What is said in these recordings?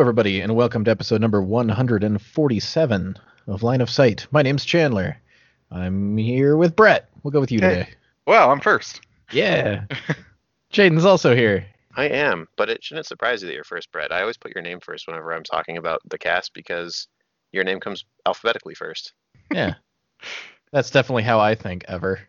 Hello, everybody, and welcome to episode number 147 of Line of Sight. My name's Chandler. I'm here with Brett. We'll go with you Hey. today. Well, I'm first. Yeah. Jaden's also here. I am, but it shouldn't surprise you that you're first, Brett. I always put your name first whenever I'm talking about the cast because your name comes alphabetically first. Yeah. That's definitely how I think ever.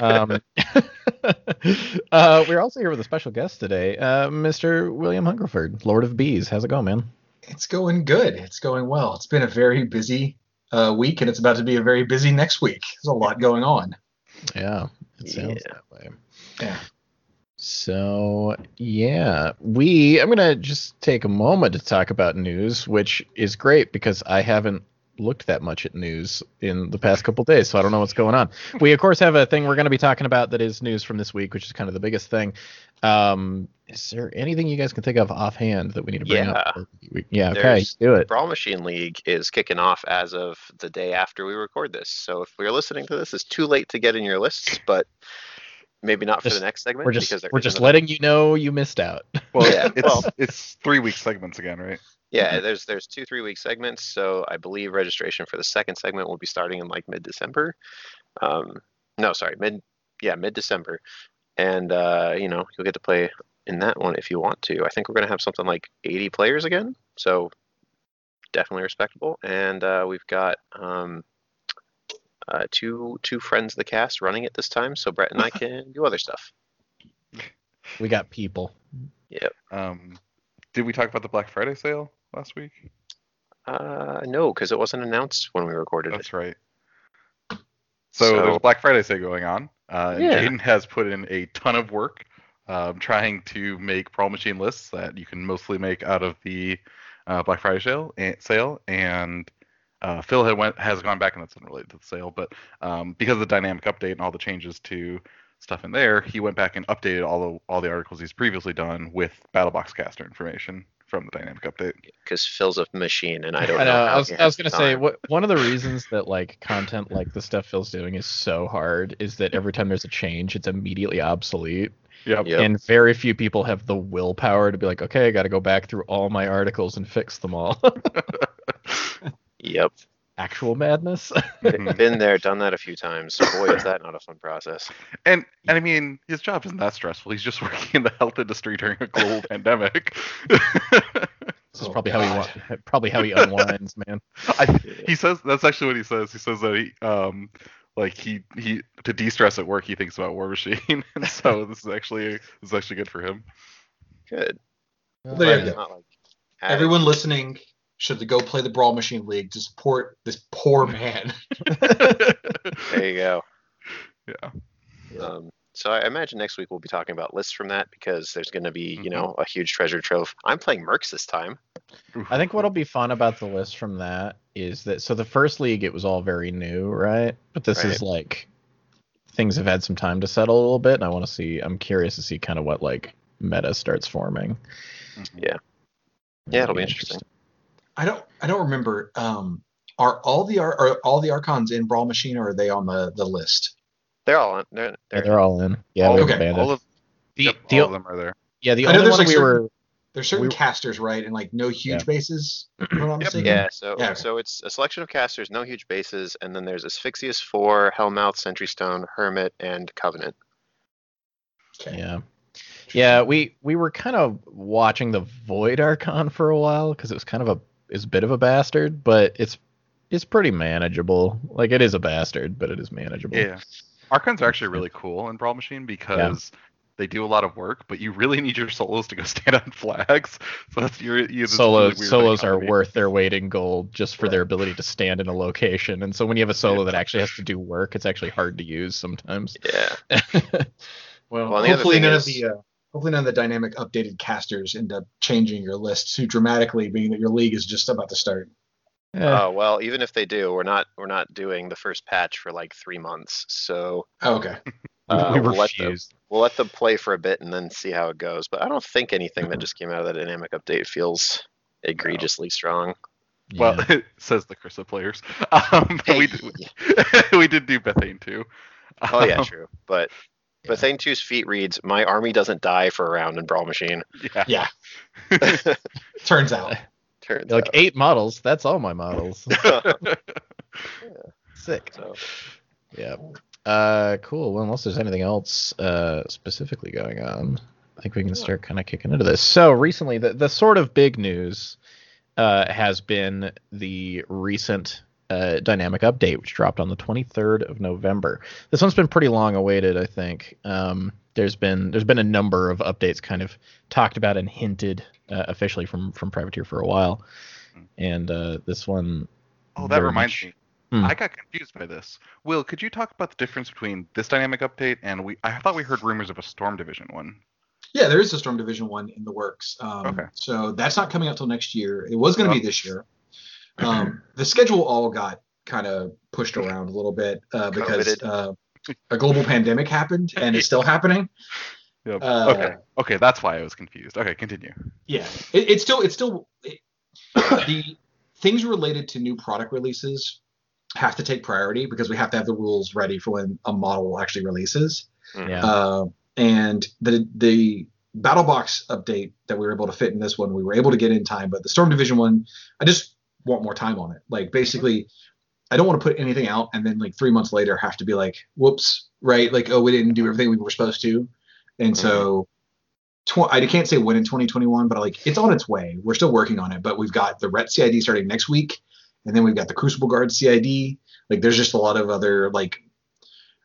Um, uh, we're also here with a special guest today, uh, Mr. William Hungerford, Lord of Bees. How's it going, man? It's going good. It's going well. It's been a very busy uh, week, and it's about to be a very busy next week. There's a lot going on. Yeah, it sounds Yeah. that way. Yeah. So, yeah, we, I'm going to just take a moment to talk about news, which is great because I haven't looked that much at news in the past couple days, so I don't know what's going on. We, of course, have a thing we're going to be talking about that is news from this week, which is kind of the biggest thing. Um, is there anything you guys can think of offhand that we need to bring up? Yeah, okay, There's- do it. Brawl Machine League is kicking off as of the day after we record this. So if we're listening to this, it's too late to get in your lists, but maybe not for Just- the next segment We're just, because we're just letting you know you missed out. Well, Yeah, it's well- it's three week segments again, right? Yeah, there's there's two three week segments. So I believe registration for the second segment will be starting in like mid December. Um, no, sorry, mid yeah mid December, and uh, you know you'll get to play in that one if you want to. I think we're gonna have something like 80 players again, so definitely respectable. And uh, we've got um, uh, two two friends of the cast running it this time, so Brett and I can do other stuff. We got people. Um, did we talk about the Black Friday sale last week? Uh, no, because it wasn't announced when we recorded it. That's right. So, So- there's a Black Friday sale going on. Uh, and Yeah. Jaden has put in a ton of work um, trying to make Brawl Machine lists that you can mostly make out of the uh, Black Friday sale. And, sale, and uh, Phil had went, has gone back, and that's unrelated to the sale, but um, because of the dynamic update and all the changes to stuff in there, he went back and updated all the all the articles he's previously done with BattleBox caster information from the dynamic update. because Phil's a machine, and I don't I know. know. I was, I was gonna say what one of the reasons that like content like the stuff Phil's doing is so hard is that every time there's a change, it's immediately obsolete, Yep. Yep. and very few people have the willpower to be like, okay, I got to go back through all my articles and fix them all. Yep. Actual madness. Mhm. Been there, done that a few times. Boy, is that not a fun process. And and I mean, his job isn't that stressful. He's just working in the health industry during a global pandemic. this is Oh, probably how he God. probably how he unwinds, man. I, he says that's actually what he says. He says that he um like he he to de-stress at work he thinks about War Machine, and so this is actually this is actually good for him. Good. There you go. not like Everyone listening should go play the Brawl Machine League to support this poor man. There you go. Yeah. Um, so I imagine next week we'll be talking about lists from that because there's going to be, Mm-hmm. you know, a huge treasure trove. I'm playing Mercs this time. I think what'll be fun about the list from that is that so the first league it was all very new, right? But this is like things have had some time to settle a little bit, and I want to see. I'm curious to see kind of what like meta starts forming. Yeah. Yeah, it'll be interesting. I don't. I don't remember. Um, are all the ar- are all the Archons in Brawl Machine, or are they on the the list? They're all in. They're, they're, they're all in. Yeah, all, we of, have banded. all of the, yep, the, all of them are there. yeah, the I know only there's, one like, we certain- were. There's certain We- casters, right, and like no huge Yeah. bases. If I'm not Yep. mistaken. yeah, so Yeah, okay. so it's a selection of casters, no huge bases, and then there's Asphyxius 4, Hellmouth, Sentry Stone, Hermit, and Covenant. Okay. Yeah. Yeah, we we were kind of watching the Void Archon for a while because it was kind of a is a bit of a bastard, but it's it's pretty manageable. Like it is a bastard, but it is manageable. Yeah. Archons are actually really cool in Brawl Machine because they do a lot of work, but you really need your solos to go stand on flags. So that's your you, this solos really weird solos are worth their weight in gold just for their ability to stand in a location. And so when you have a solo that actually has to do work, it's actually hard to use sometimes. Yeah. Well, Well, and the other hopefully thing none is- of the uh, hopefully none of the dynamic updated casters end up changing your list too dramatically, being that your league is just about to start. Eh, Oh well, even if they do, we're not we're not doing the first patch for like three months. So Oh, okay. uh, we we'll let them we'll let them play for a bit and then see how it goes. But I don't think anything that just came out of the dynamic update feels egregiously strong. Well, Yeah. it says the Crystal players. Um, but we, did, we did do Bethayne too. Oh yeah, Um, true. But Yeah. Bethayne 2's feat reads, "My army doesn't die for a round in Brawl Machine." yeah. Yeah. Turns out. Turns like out. eight models. That's all my models. Sick. so, Yeah. Uh, cool. Well, unless there's anything else uh, specifically going on, I think we can start kind of kicking into this. So recently, the the sort of big news uh, has been the recent uh, dynamic update, which dropped on the 23rd of November. This one's been pretty long awaited, I think. Um, there's been there's been a number of updates kind of talked about and hinted uh, officially from from Privateer for a while, and uh, this one. Oh, that reminds much- me. Hmm. I got confused by this. Will, could you talk about the difference between this dynamic update and we? I thought we heard rumors of a Storm Division one. Yeah, there is a Storm Division one in the works. Um, Okay. So that's not coming out till next year. It was going to Oh. be this year. Um, the schedule all got kind of pushed around a little bit uh, because uh, a global pandemic happened and it's still happening. Yep. Uh, okay. Okay, that's why I was confused. Okay, continue. Yeah, it, it's still it's still it, the things related to new product releases have to take priority because we have to have the rules ready for when a model actually releases. mhm. Yeah. Uh, and the the battle box update that we were able to fit in this one, we were able to get in time. But the Storm Division one, I just want more time on it. Like mm-hmm. basically, I don't want to put anything out and then like three months later have to be like, whoops, right? Like oh, we didn't do everything we were supposed to, and so. Mm-hmm. Tw- I can't say when in 2021, but like it's on its way. We're still working on it, but we've got the Ret CID starting next week, and then we've got the Crucible Guard CID. Like there's just a lot of other like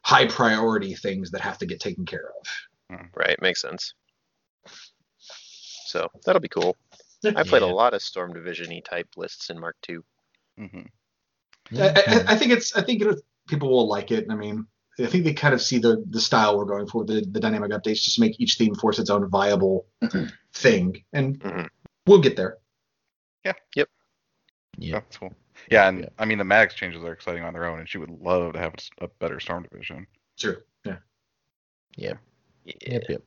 high priority things that have to get taken care of. Mm, right, makes sense. So that'll be cool. I played Yeah. a lot of Storm Division E type lists in Mark II. hmm I, I, I think it's I think it, people will like it. I mean, I think they kind of see the the style we're going for. The the dynamic updates just to make each theme force its own viable thing, and Mhm. we'll get there. Yeah. Yep. Yeah. That's cool. Yeah, and Yeah. I mean the Maddox changes are exciting on their own, and she would love to have a better Storm Division. Sure. Yeah. Yep. Yeah. Yep. Yep.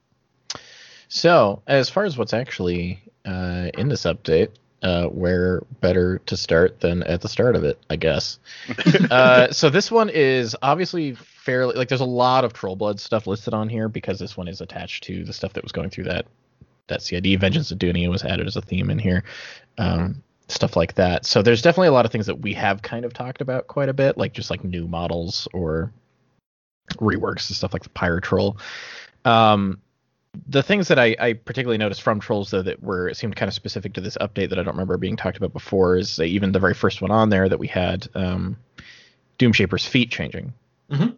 So, as far as what's actually uh, in this update, uh, where better to start than at the start of it, I guess. uh, so this one is obviously fairly like there's a lot of troll blood stuff listed on here because this one is attached to the stuff that was going through that that CID. Vengeance of Dhunia was added as a theme in here, um, stuff like that. So there's definitely a lot of things that we have kind of talked about quite a bit, like just like new models or reworks and stuff like the Pyro Troll. Um, the things that I, I particularly noticed from trolls though that were seemed kind of specific to this update that I don't remember being talked about before is uh, even the very first one on there that we had um, Doomshaper's feat changing. Mhm.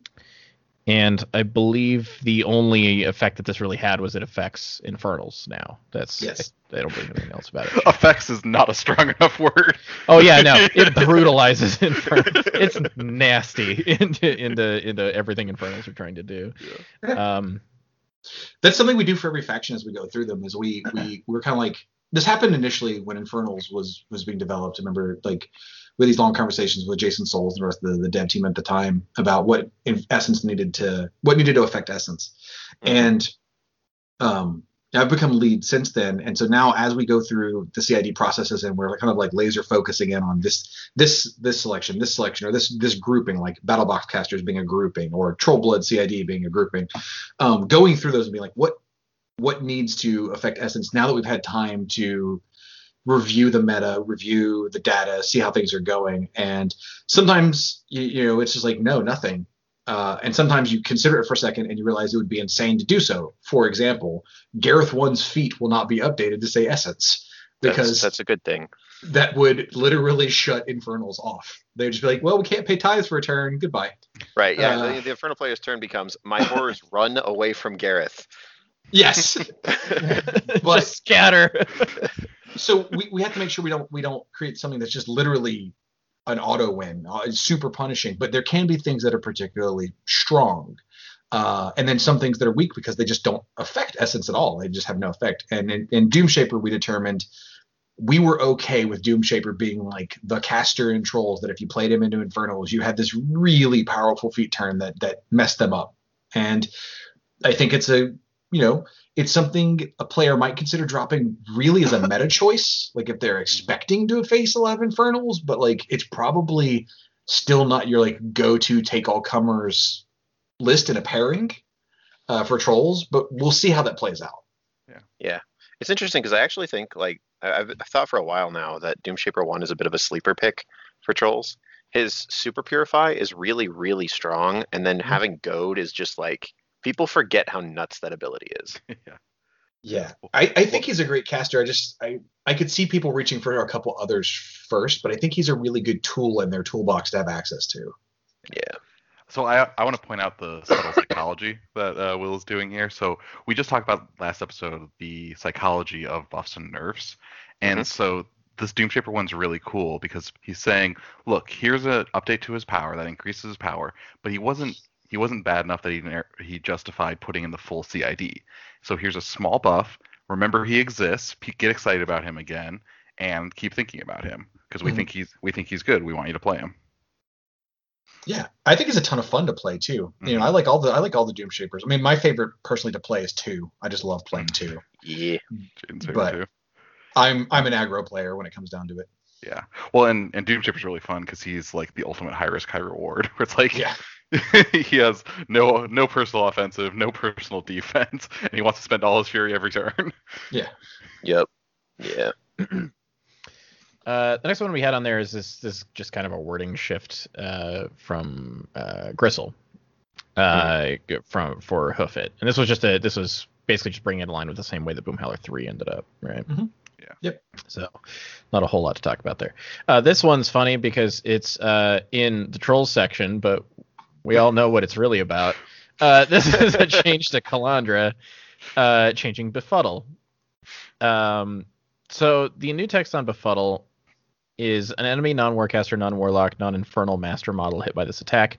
And I believe the only effect that this really had was it affects infernals now. That's Yes. I, I don't believe anything else about it. Effects is not a strong enough word. Oh yeah, no, it brutalizes infernals. It's nasty into into into everything infernals are trying to do. Um, That's something we do for every faction as we go through them. Is we we we're kind of like this happened initially when Infernals was was being developed. I remember like with these long conversations with Jason Soles and the rest of the, the dev team at the time about what in Essence needed to what needed to affect Essence, and um. I've become lead since then, and so now as we go through the CID processes, and we're kind of like laser focusing in on this, this, this selection, this selection, or this, this grouping, like Battle Box Casters being a grouping, or Troll Blood CID being a grouping, um, going through those and being like, what what needs to affect Essence now that we've had time to review the meta, review the data, see how things are going. And sometimes you, you know it's just like no, nothing. Uh, and sometimes you consider it for a second and you realize it would be insane to do so. For example, Garryth One's feat will not be updated to say Essence because that's a good thing. that would literally shut Infernals off. They'd just be like, well, we can't pay tithes for a turn. Goodbye. Right. Yeah. Uh, the, the Infernal player's turn becomes my horrors run away from Garryth. Yes. just scatter. so we, we have to make sure we don't we don't create something that's just literally an auto win uh, it's super punishing but there can be things that are particularly strong uh, and then some things that are weak because they just don't affect essence at all they just have no effect and in, in Doomshaper we determined we were okay with Doomshaper being like the caster in Trolls that if you played him into Infernals, you had this really powerful feat turn that that messed them up. And I think it's a you know it's something a player might consider dropping really as a meta choice, like if they're expecting to face a lot of Infernals, but like it's probably still not your like go-to take all comers list in a pairing uh, for trolls, but we'll see how that plays out. Yeah, yeah, it's interesting because I actually think like I've, I've thought for a while now that Doomshaper One is a bit of a sleeper pick for trolls. His Super Purify is really really strong, and then mm-hmm. having Goad is just like people forget how nuts that ability is. yeah. Yeah, I, I think he's a great caster. I just I I could see people reaching for a couple others first, but I think he's a really good tool in their toolbox to have access to. Yeah. So I I want to point out the subtle psychology that uh, Will is doing here. So we just talked about last episode the psychology of buffs and nerfs, and mm-hmm. so this Doomshaper one's really cool because he's saying, look, here's an update to his power that increases his power, but he wasn't he wasn't bad enough that he he justified putting in the full CID. So here's a small buff. Remember he exists. Get excited about him again, and keep thinking about him because we mm-hmm. think he's we think he's good. We want you to play him. Yeah, I think he's a ton of fun to play too. Mm-hmm. You know, I like all the I like all the Doomshapers. I mean, my favorite personally to play is two. I just love playing mm-hmm. two. Yeah, but too. I'm I'm an aggro player when it comes down to it. Yeah, well, and and Doomshaper's really fun because he's like the ultimate high risk high reward. Where it's like, yeah. he has no no personal offensive, no personal defense, and he wants to spend all his fury every turn. Yeah. Yep. Yeah. Uh, the next one we had on there is this this just kind of a wording shift uh, from uh, Grissel uh, mm-hmm. from for Hoof It, and this was just a this was basically just bringing it in line with the same way that Boomhowler three ended up, right? Mm-hmm. Yeah. Yep. So, not a whole lot to talk about there. Uh, this one's funny because it's uh, in the trolls section, but we all know what it's really about. Uh, this is a change to Calandra, uh, changing Befuddle. Um, so the new text on Befuddle is an enemy non-warcaster, non-warlock, non-infernal master model hit by this attack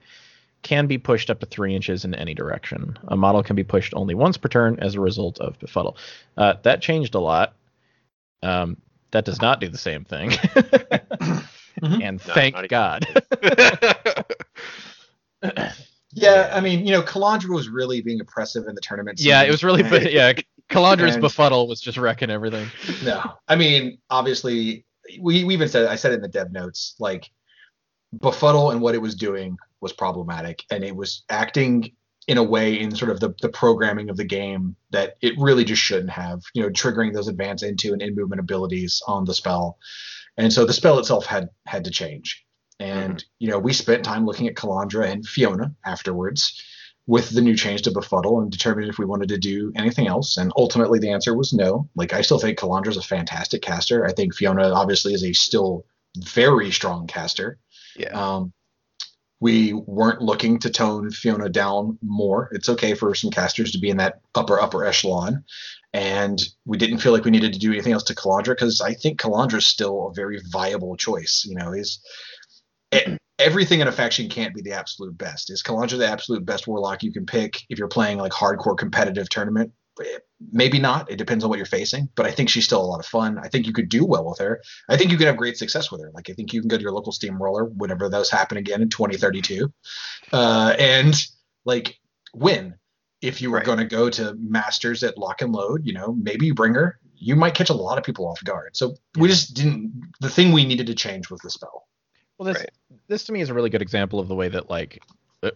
can be pushed up to three inches in any direction. A model can be pushed only once per turn as a result of Befuddle. Uh, that changed a lot. Um, that does not do the same thing. mm-hmm. And thank God. yeah, I mean, you know, Calandra was really being oppressive in the tournament. Yeah, it was really, and, yeah. Calandra's befuddle was just wrecking everything. No, I mean, obviously, we, we even said, I said it in the dev notes, like, befuddle and what it was doing was problematic, and it was acting in a way in sort of the, the programming of the game that it really just shouldn't have, you know, triggering those advance into and in movement abilities on the spell. And so the spell itself had had to change. And mm-hmm. you know, we spent time looking at Calandra and Fiona afterwards with the new change to Befuddle and determined if we wanted to do anything else. And ultimately, the answer was no. Like, I still think Calandra is a fantastic caster. I think Fiona obviously is a still very strong caster. Yeah. Um, we weren't looking to tone Fiona down more. It's okay for some casters to be in that upper upper echelon, and we didn't feel like we needed to do anything else to Calandra because I think Calandra is still a very viable choice. You know, he's it, everything in a faction can't be the absolute best. Is Calandra the absolute best warlock you can pick if you're playing like hardcore competitive tournament? Maybe not. It depends on what you're facing. But I think she's still a lot of fun. I think you could do well with her. I think you could have great success with her. Like I think you can go to your local steamroller whenever those happen again in 2032, uh, and like win. If you were right. going to go to Masters at Lock and Load, you know, maybe you bring her. You might catch a lot of people off guard. So we just didn't. The thing we needed to change was the spell. Well, this right. this to me is a really good example of the way that like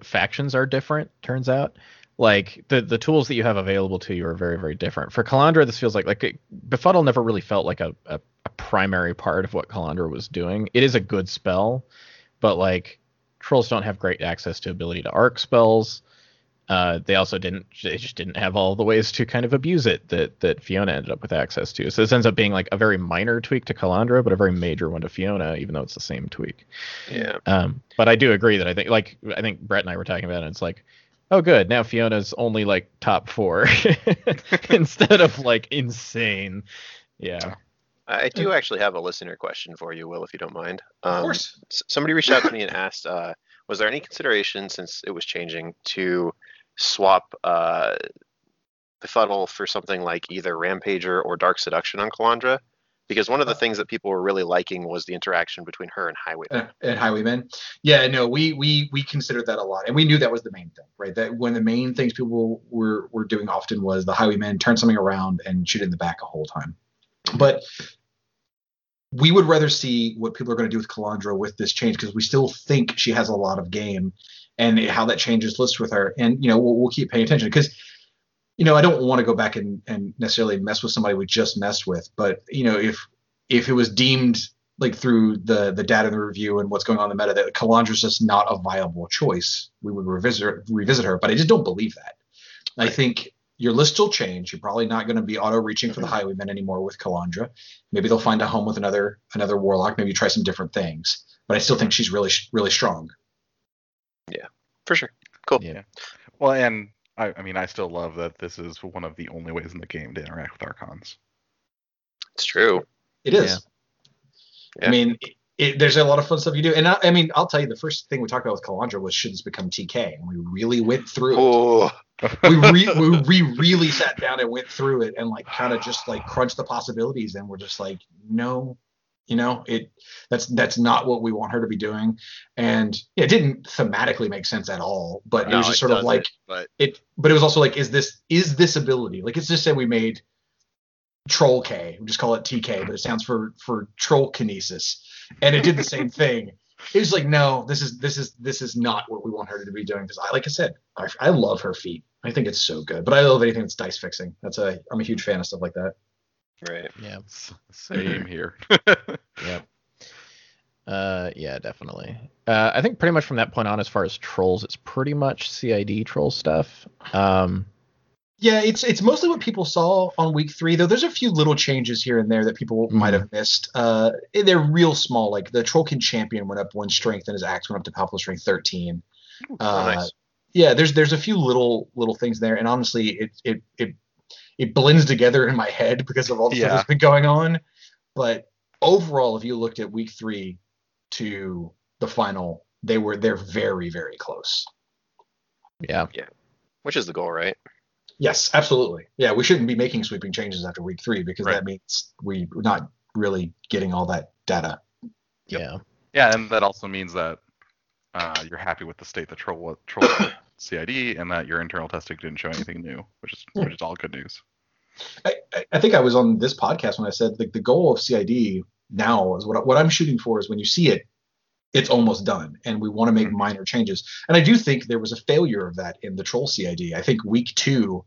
factions are different. Turns out, like the the tools that you have available to you are very very different. For Calandra, this feels like like Befuddle never really felt like a, a, a primary part of what Calandra was doing. It is a good spell, but like trolls don't have great access to ability to arc spells. Uh, they also didn't they just didn't have all the ways to kind of abuse it that that Fiona ended up with access to. So this ends up being like a very minor tweak to Calandra, but a very major one to Fiona, even though it's the same tweak. Yeah. Um, but I do agree that I think like I think Brett and I were talking about it. It's like, oh good, now Fiona's only like top four instead of like insane. Yeah. I do actually have a listener question for you, Will, if you don't mind. Um, of course. Somebody reached out to me and asked, uh, was there any consideration since it was changing to swap uh, Befuddle for something like either Rampager or Dark Seduction on Calandra. because one of the things that people were really liking was the interaction between her and Highwayman. Uh, and Highwaymen. Yeah, no, we we we considered that a lot, and we knew that was the main thing, right? That one of the main things people were were doing often was the Highwaymen turn something around and shoot in the back a whole time. But we would rather see what people are going to do with Calandra with this change because we still think she has a lot of game and how that changes lists with her. And you know, we'll, we'll keep paying attention because you know, I don't want to go back and, and necessarily mess with somebody we just messed with, but you know, if if it was deemed like through the the data and the review and what's going on in the meta that Calandra's just not a viable choice, we would revisit revisit her. But I just don't believe that. I think your list will change. You're probably not going to be auto reaching for the mm-hmm. highwaymen anymore with Calandra. Maybe they'll find a home with another another warlock. Maybe you try some different things. But I still think she's really really strong. Yeah, for sure. Cool. Yeah. Well, and I, I mean, I still love that this is one of the only ways in the game to interact with archons. It's true. It is. Yeah. I mean, it, there's a lot of fun stuff you do. And I, I, mean, I'll tell you, the first thing we talked about with Calandra was should this become TK? And we really went through it. Oh, we, re, we, we really sat down and went through it and like kind of just like crunched the possibilities. And we're just like, no, you know, it that's that's not what we want her to be doing. And it didn't thematically make sense at all. But it was just sort of like it but it was also like is this is this ability like it's just say we made troll k we just call it tk but it stands for for troll kinesis and it did the same thing it was like no this is this is this is not what we want her to be doing because i like i said I, I love her feat. i think it's so good but i love anything that's dice fixing that's a i'm a huge fan of stuff like that right. Yeah. Same here. Yep. Uh, yeah, definitely. Uh, I think pretty much from that point on, as far as trolls, it's pretty much CID troll stuff. Um, yeah it's it's mostly what people saw on week three though. There's a few little changes here and there that people might have missed. Uh they're real small. Like the trollkin champion went up one strength and his axe went up to powerful strength 13 Oh, Uh, nice. yeah there's there's a few little little things there. And honestly it it it it blends together in my head because of all the stuff that's been going on. But overall if you looked at week three to the final they were they're very very close. Yeah. yeah. Which is the goal, right? Yes absolutely yeah we shouldn't be making sweeping changes after week three because Right. that means we- we're not really getting all that data Yep. Yeah. yeah, and that also means that uh, you're happy with the state that troll troll CID, and that your internal testing didn't show anything new, which is which is all good news. I, I- I think I was on this podcast when I said like the goal of CID now is what what I'm shooting for is when you see it, it's almost done, and we want to make Mhm. minor changes. And I do think there was a failure of that in the Troll CID. I think week two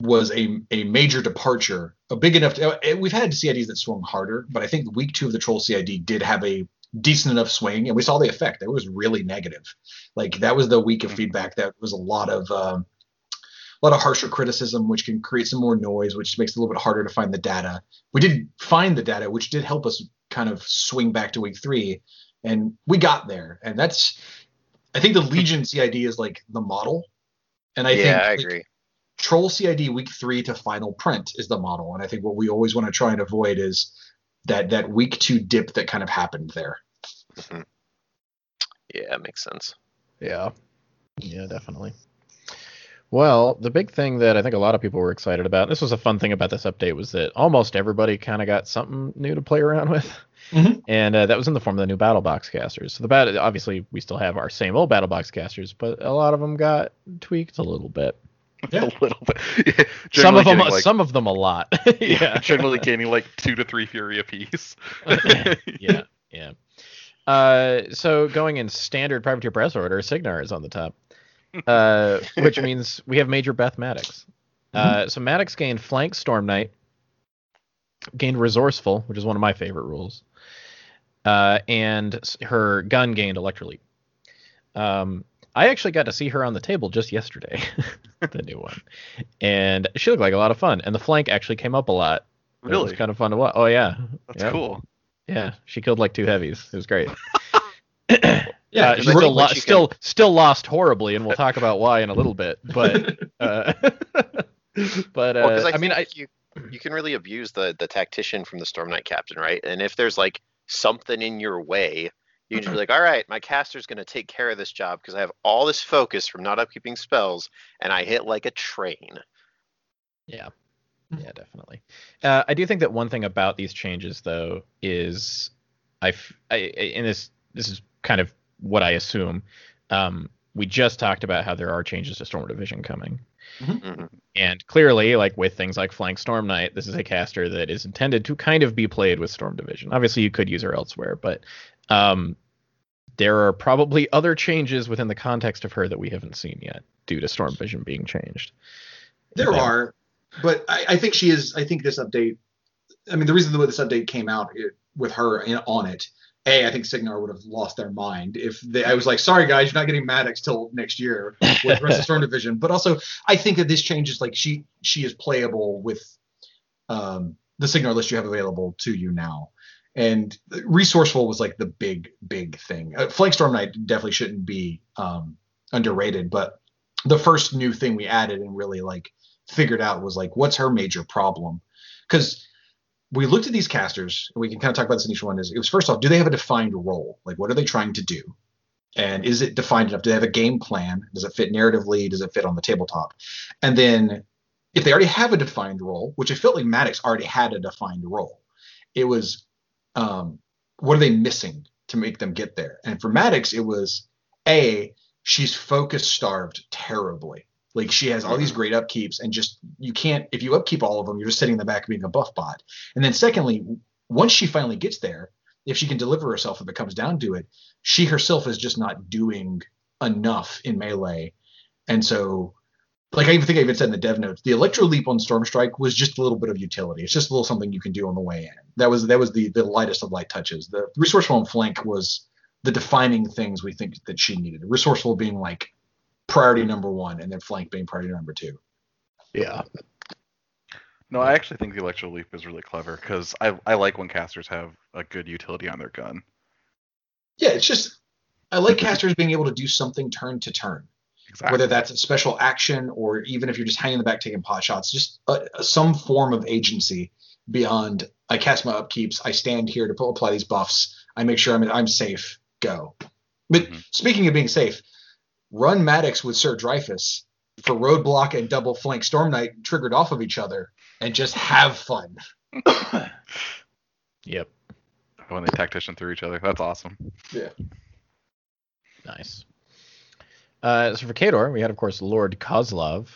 was a a major departure, a big enough. To, uh, we've had CIDs that swung harder, but I think week two of the Troll CID did have a decent enough swing, and we saw the effect. It was really negative. Like that was the week of Mhm. feedback that was a lot of. Um, a lot of harsher criticism, which can create some more noise, which makes it a little bit harder to find the data. We did find the data, which did help us kind of swing back to week three, and we got there. And that's, I think the Legion CID is like the model, and I yeah, think I like, agree. Troll CID week three to final print is the model, and I think what we always want to try and avoid is that that week two dip that kind of happened there. Mm-hmm. Yeah, makes sense. Yeah. Yeah, definitely. Well, the big thing that I think a lot of people were excited about, and this was a fun thing about this update, was that almost everybody kind of got something new to play around with. Mhm. And uh, that was in the form of the new battle box casters. So the bat- obviously we still have our same old battle box casters, but a lot of them got tweaked a little bit. Yeah. a little bit. Yeah, some of them, like, some of them a lot. yeah. generally gaining like two to three fury apiece. yeah, yeah. Uh, so going in standard privateer press order, Cygnar is on the top, uh, which means we have Major Beth Maddox. Uh, so Maddox gained Flank Storm Knight, gained Resourceful, which is one of my favorite rules, uh, and her gun gained Electroleap. Um, I actually got to see her on the table just yesterday, the new one, and she looked like a lot of fun. And the flank actually came up a lot. Really, It was kind of fun to watch. Oh yeah, That's Yep. cool. yeah, she killed like two heavies. It was great. Yeah, Uh, because she I still, lo- still, still lost horribly, and we'll talk about why in a little bit. But, uh, but uh, Well, 'cause I, I, mean, I, you you can really abuse the the tactician from the Storm Knight captain, right? And if there's like something in your way, you can just be like, all right, my caster's gonna take care of this job because I have all this focus from not upkeeping spells, and I hit like a train. yeah, Yeah, definitely. Uh, I do think that one thing about these changes, though, is I, I and this this is kind of what I assume. Um, we just talked about how there are changes to Storm Division coming, Mhm. and clearly, like with things like Flank Storm Knight, this is a caster that is intended to kind of be played with Storm Division. Obviously, you could use her elsewhere, but um, there are probably other changes within the context of her that we haven't seen yet due to Storm Division being changed. There Yeah. are, but I, I think she is. I think this update. I mean, the reason the way this update came out it, with her in, on it. A, I think Cygnar would have lost their mind if they, I was like, "Sorry guys, you're not getting Maddox till next year with the rest of Storm Division." But also, I think that this changes like she she is playable with um, the Cygnar list you have available to you now. And resourceful was like the big big thing. Uh, Flank Storm Knight definitely shouldn't be um, underrated, but the first new thing we added and really like figured out was like what's her major problem because we looked at these casters and we can kind of talk about this in each one is it was first off do they have a defined role? Like what are they trying to do? And is it defined enough? Do they have a game plan? Does it fit narratively? Does it fit on the tabletop? And then if they already have a defined role which i felt like maddox already had a defined role it was um, what are they missing to make them get there? And for maddox it was a she's focus starved terribly like she has all these great upkeeps and just you can't if you upkeep all of them, you're just sitting in the back being a buff bot. And then secondly, once she finally gets there, if she can deliver herself if it comes down to it, she herself is just not doing enough in melee. And so like I even think I even said in the dev notes, the electro leap on Storm Strike was just a little bit of utility. It's just a little something you can do on the way in. That was that was the the lightest of light touches. The resourceful and flank was the defining things we think that she needed. Resourceful being like priority number one, and then flank being priority number two. Yeah. No, I actually think the Electro Leap is really clever because I, I like when casters have a good utility on their gun. Yeah, it's just I like casters being able to do something turn to turn, Exactly. whether that's a special action or even if you're just hanging in the back taking pot shots, just uh some form of agency beyond. I cast my upkeeps. I stand here to pull, apply these buffs. I make sure I'm I'm safe. Go. But Mhm. speaking of being safe, run Maddox with Sir Dreyfus for roadblock and double flank Storm Knight triggered off of each other and just have fun. Yep. when they tactician through each other. That's awesome. Yeah. Nice. Uh, so for Khador, we had, of course, Lord Kozlov.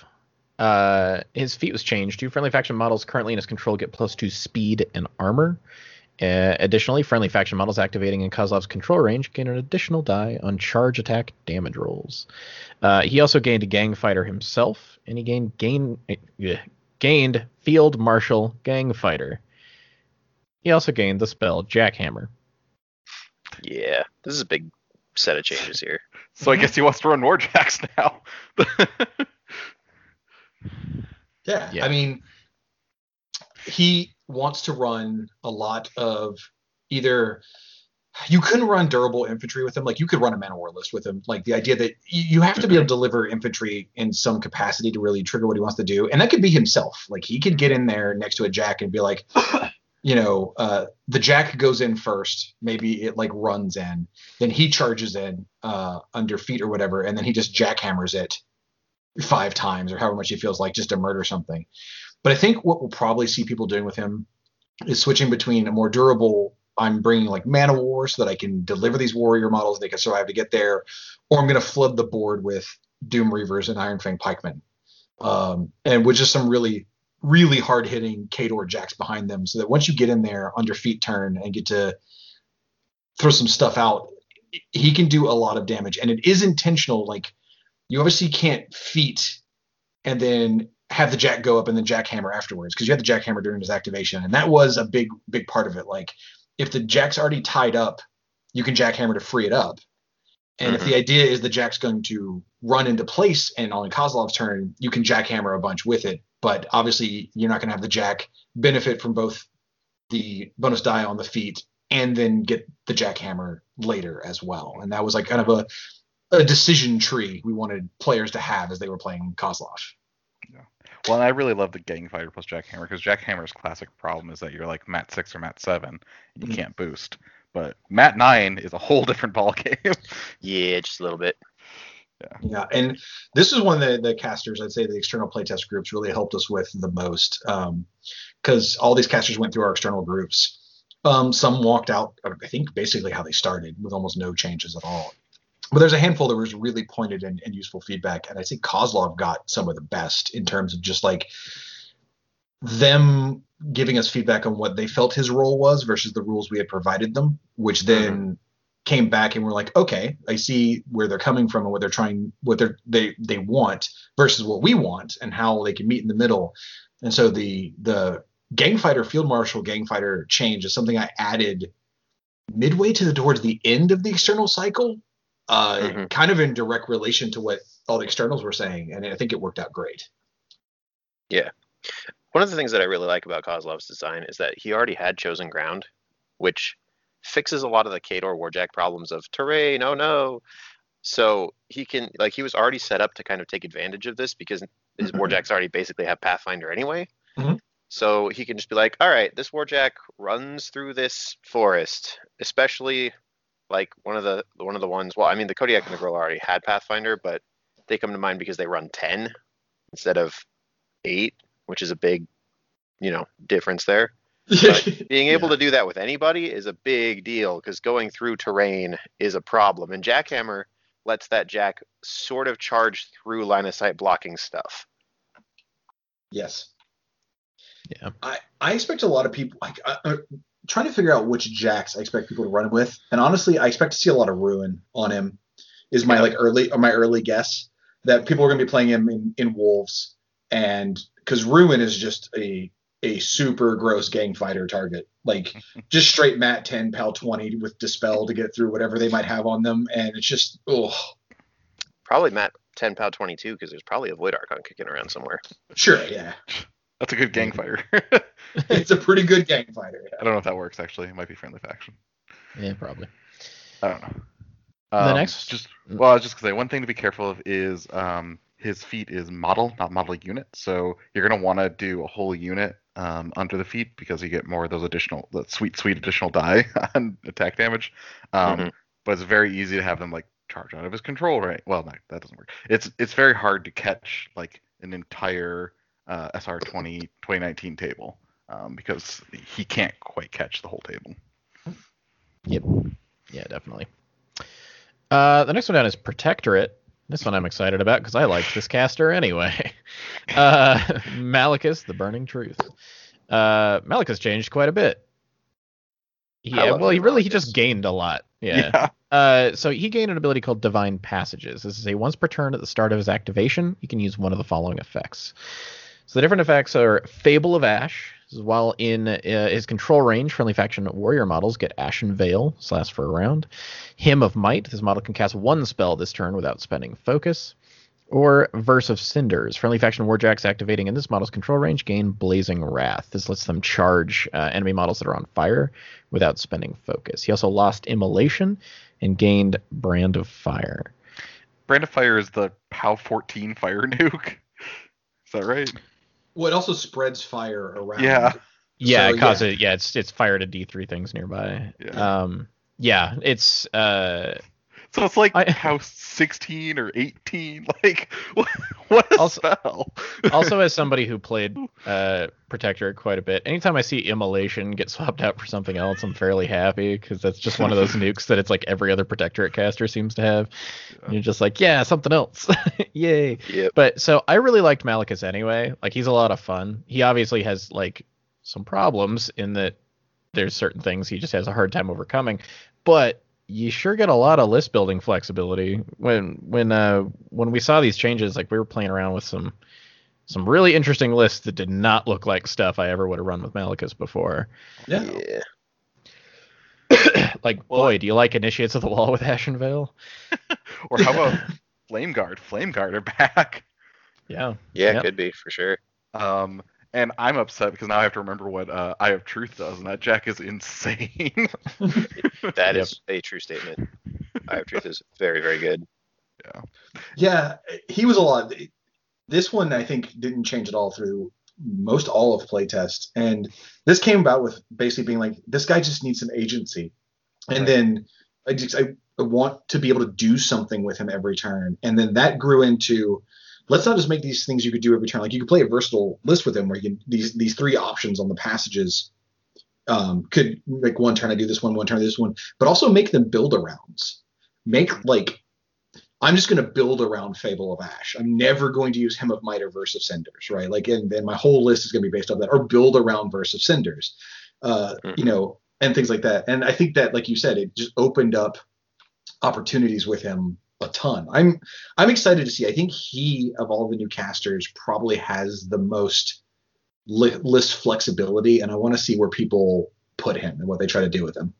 Uh, his feat was changed. Two friendly faction models currently in his control get plus two speed and armor. Uh, additionally, friendly faction models activating in Kozlov's control range gain an additional die on charge attack damage rolls. Uh, he also gained a gang fighter himself, and he gained gain eh, gained field marshal gang fighter. He also gained the spell jackhammer. Yeah, this is a big set of changes here. So I guess he wants to run Warjacks now. Yeah, Yeah. I mean, he wants to run a lot of either. You couldn't run durable infantry with him. Like you could run a man of war list with him. Like the idea that you have to be able to deliver infantry in some capacity to really trigger what he wants to do, and that could be himself. Like he could get in there next to a jack and be like, you know, uh, the jack goes in first. Maybe it like runs in, then he charges in uh, under feat or whatever, and then he just jackhammers it five times or however much he feels like just to murder something. But I think what we'll probably see people doing with him is switching between a more durable. I'm bringing like Man of War so that I can deliver these warrior models. They can survive to get there, or I'm going to flood the board with Doom Reavers and Iron Fang Pikemen, um, and with just some really, really hard hitting Khador jacks behind them, so that once you get in there under feat turn and get to throw some stuff out, he can do a lot of damage, and it is intentional. Like you obviously can't feat and then have the jack go up and then jackhammer afterwards because you had the jackhammer during his activation and that was a big big part of it. Like if the jack's already tied up you can jackhammer to free it up. And if mm-hmm. the idea is the jack's going to run into place and on Kozlov's turn you can jackhammer a bunch with it but obviously you're not going to have the jack benefit from both the bonus die on the feat and then get the jackhammer later as well. And that was like kind of a a decision tree we wanted players to have as they were playing Kozlov. Well, and I really love the Gang Fighter plus Jackhammer because Jackhammer's classic problem is that you're like Mat six or Mat seven and you Mhm. can't boost. But Mat nine is a whole different ballgame. Yeah, just a little bit. Yeah, and this is one of the, the casters I'd say the external playtest groups really helped us with the most because um, all these casters went through our external groups. Um, some walked out, I think, basically how they started with almost no changes at all. But there's a handful that was really pointed and, and useful feedback, and I think Kozlov got some of the best in terms of just like them giving us feedback on what they felt his role was versus the rules we had provided them, which then mm-hmm came back and were like, okay, I see where they're coming from and what they're trying, what they're they they want versus what we want, and how they can meet in the middle. And so the the gang fighter, field marshal, gang fighter change is something I added midway to the towards the end of the external cycle, uh, mm-hmm. kind of in direct relation to what all the externals were saying, and I think it worked out great. Yeah. One of the things that I really like about Kozlov's design is that he already had chosen ground, which fixes a lot of the Khador Warjack problems of terrain. Oh no. So he can like he was already set up to kind of take advantage of this because his mm-hmm. Warjacks already basically have Pathfinder anyway. Mm-hmm. So he can just be like, all right, this Warjack runs through this forest, especially like one of the one of the ones. Well, I mean, the Kodiak and the Girl already had Pathfinder, but they come to mind because they run ten instead of eight, which is a big, you know, difference there. being able yeah. to do that with anybody is a big deal because going through terrain is a problem. And Jackhammer lets that Jack sort of charge through line of sight blocking stuff. Yes. Yeah. I, I expect a lot of people like I, am trying to figure out which jacks I expect people to run with, and honestly, I expect to see a lot of ruin on him. Is my like early or my early guess that people are going to be playing him in, in wolves, and because ruin is just a a super gross gang fighter target. Like just straight mat 10, pal 20 with dispel to get through whatever they might have on them. And it's just, oh. Probably mat 10, pal 22 because there's probably a Void Archon kicking around somewhere. Sure, yeah. That's a good gang fighter. it's a pretty good gang fighter. Yeah. I don't know if that works actually. It might be friendly faction. Yeah, probably. I don't know. Um, the next, just well, just because one thing to be careful of is um, his feat is model, not model unit. So you're gonna want to do a whole unit um, under the feat because you get more of those additional, the sweet, sweet additional die on attack damage. Um, mm-hmm. But it's very easy to have them like charge out of his control right. Well, no, that doesn't work. It's it's very hard to catch like an entire uh, SR 20 2019 table um, because he can't quite catch the whole table. Yep. Yeah, definitely. Uh, the next one down is Protectorate. This one I'm excited about because I like this caster anyway. Uh, Malekus, the Burning Truth. Uh, Malekus's changed quite a bit. Yeah, well, he really he just gained a lot. Yeah. yeah. Uh, so he gained an ability called Divine Passages. This is a once per turn at the start of his activation. He can use one of the following effects. So the different effects are Fable of Ash. While in uh, his control range, friendly faction warrior models get Ashen Veil. Lasts for a round. Hymn of Might. This model can cast one spell this turn without spending focus. Or Verse of Cinders. Friendly faction warjacks activating in this model's control range gain Blazing Wrath. This lets them charge uh, enemy models that are on fire without spending focus. He also lost Immolation and gained Brand of Fire. Brand of Fire is the POW 14 fire nuke. Is that right? Well, it also spreads fire around. Yeah. Yeah, so, it causes yeah. yeah, it's it's fire to D three things nearby. Yeah. Um yeah, it's uh so it's like I, house 16 or 18. Like, what, what a also, spell. also, as somebody who played uh, Protector quite a bit, anytime I see Immolation get swapped out for something else, I'm fairly happy because that's just one of those nukes that it's like every other Protectorate caster seems to have. Yeah. you're just like, yeah, something else. Yay. Yep. But so I really liked Malekus anyway. Like, he's a lot of fun. He obviously has like some problems in that there's certain things he just has a hard time overcoming. But you sure get a lot of list building flexibility when when uh when we saw these changes like we were playing around with some some really interesting lists that did not look like stuff I ever would have run with Malekus before. Yeah. yeah. like, well, boy, do you like Initiates of the Wall with Ashen Veil? or how about Flame Guard? Flame Guard are back. Yeah. Yeah, yep. could be for sure. Um, and I'm upset because now I have to remember what uh, Eye of Truth does, and that Jack is insane. that is yep. a true statement. Eye of Truth is very, very good. Yeah. Yeah, he was a lot. This one I think didn't change at all through most all of playtest, and this came about with basically being like, this guy just needs some agency, and right. then I just I want to be able to do something with him every turn, and then that grew into let's not just make these things you could do every turn. Like you could play a versatile list with him where you can these these three options on the passages um, could make one turn I do this one, one turn I do this one, but also make them build arounds. Make like I'm just going to build around Fable of Ash. I'm never going to use Hymn of Might or Verse of Cinders, right? Like, and then my whole list is going to be based on that, or build around Verse of Cinders, uh, Mhm. you know, and things like that. And I think that, like you said, it just opened up opportunities with him a ton. I'm I'm excited to see. I think he of all the new casters probably has the most li- list flexibility, and I want to see where people put him and what they try to do with him.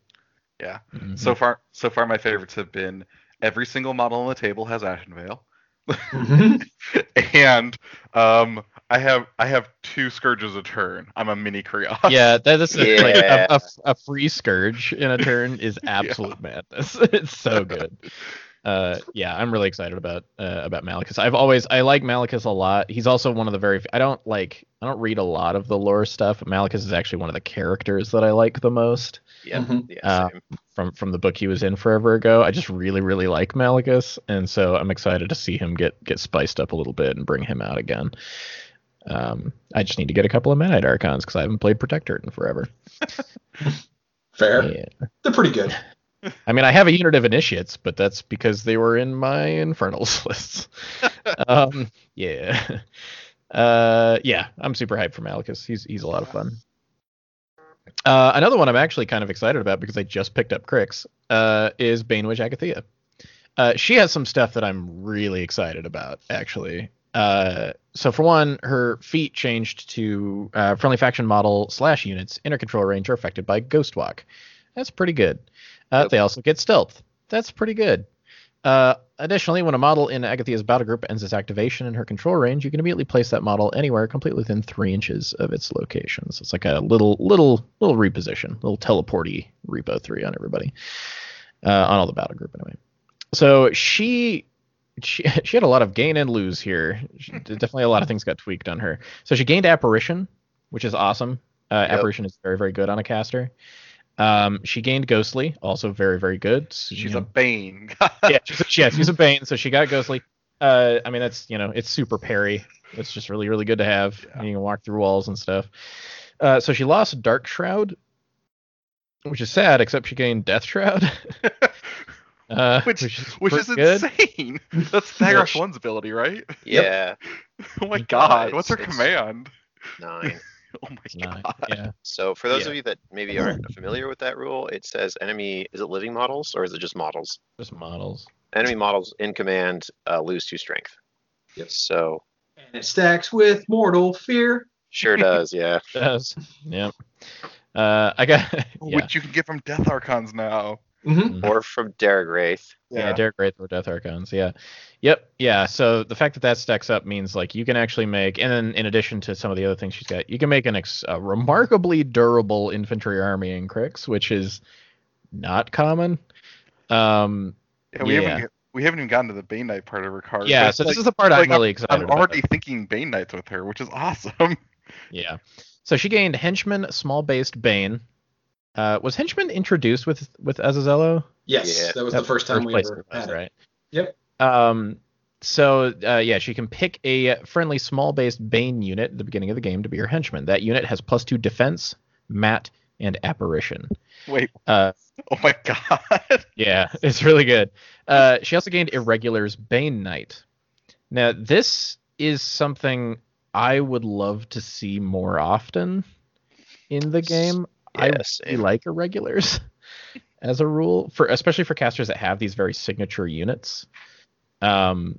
Yeah. Mhm. So far, so far, my favorites have been every single model on the table has Ashenvale, and um, I have I have two scourges a turn. I'm a mini Krios. yeah, that is like a, a, a free scourge in a turn is absolute madness. It's so good. Uh, yeah, I'm really excited about uh, about Malekus. I've always I like Malekus a lot. He's also one of the very I don't like I don't read a lot of the lore stuff. but Malekus is actually one of the characters that I like the most Yeah, Mhm. yeah, Uh, same. from from the book he was in forever ago. I just really really like Malekus, and so I'm excited to see him get get spiced up a little bit and bring him out again. Um, I just need to get a couple of Menite Archons because I haven't played Protector in forever. Fair. Yeah. They're pretty good. I mean, I have a unit of initiates, but that's because they were in my infernals lists. um, yeah, uh, yeah, I'm super hyped for Malekus. He's he's a lot of fun. Uh, another one I'm actually kind of excited about because I just picked up Cryx uh, is Bane Witch Agathia. Uh, she has some stuff that I'm really excited about, actually. Uh, so for one, her feat changed to uh, friendly faction model slash units inner control range are affected by Ghost Walk. That's pretty good. Uh. They also get stealth. That's pretty good. Uh, additionally, when a model in Agathia's battle group ends its activation in her control range, you can immediately place that model anywhere completely within three inches of its location. So it's like a little, little, little reposition, little teleporty repo three on everybody, uh, on all the battle group anyway. So she, she, she had a lot of gain and lose here. She, definitely a lot of things got tweaked on her. So she gained apparition, which is awesome. Uh, Yep. Apparition is very, very good on a caster. Um, she gained ghostly, also very, very good. So, She's you a bane. yeah, she's a, yeah, she's a bane, so she got ghostly. Uh, I mean that's you know it's super parry. It's just really really good to have. Yeah. You can walk through walls and stuff. Uh, so she lost Dark Shroud, which is sad, except she gained Death Shroud. uh, Which- is Which is insane. That's Thagrosh one's ability, right? Yeah, Oh my Yeah, god, what's her it's- it's- command? nine. Oh my It's not- god. yeah, So for those Yeah. of you that maybe aren't familiar with that rule, it says enemy is it living models or is it just models? just models. Enemy models in command uh, lose two strength. Yep. So And it stacks with mortal fear. sure does, yeah. Does yep. Uh, I got yeah. Which you can get from Death Archons now. Mm-hmm. Or from Darragh Wrathe. Yeah, Darragh Wrathe or Death Archons. Yeah. Yep. Yeah. So the fact that that stacks up means like you can actually make, and then in addition to some of the other things she's got, you can make an ex- a remarkably durable infantry army in Cryx, which is not common. Um. Yeah, we Yeah. haven't get- we haven't even gotten to the Bane Knight part of her card. Yeah. So it's this like- is the part like, I'm really excited I'm about. already thinking Bane Knights with her, which is awesome. Yeah. So she gained henchman, small based bane. Uh, was henchman introduced with with Azazello? Yes, Yeah. that was the first time we place ever had it. right? Yep. Um, so uh, yeah, she can pick a friendly small based Bane unit at the beginning of the game to be her henchman. That unit has plus two defense, mat, and apparition. Wait, Uh, oh my god. yeah, it's really good. Uh, she also gained Irregular's Bane Knight. Now this is something I would love to see more often in the game. I really same. like irregulars as a rule for especially for casters that have these very signature units. Um,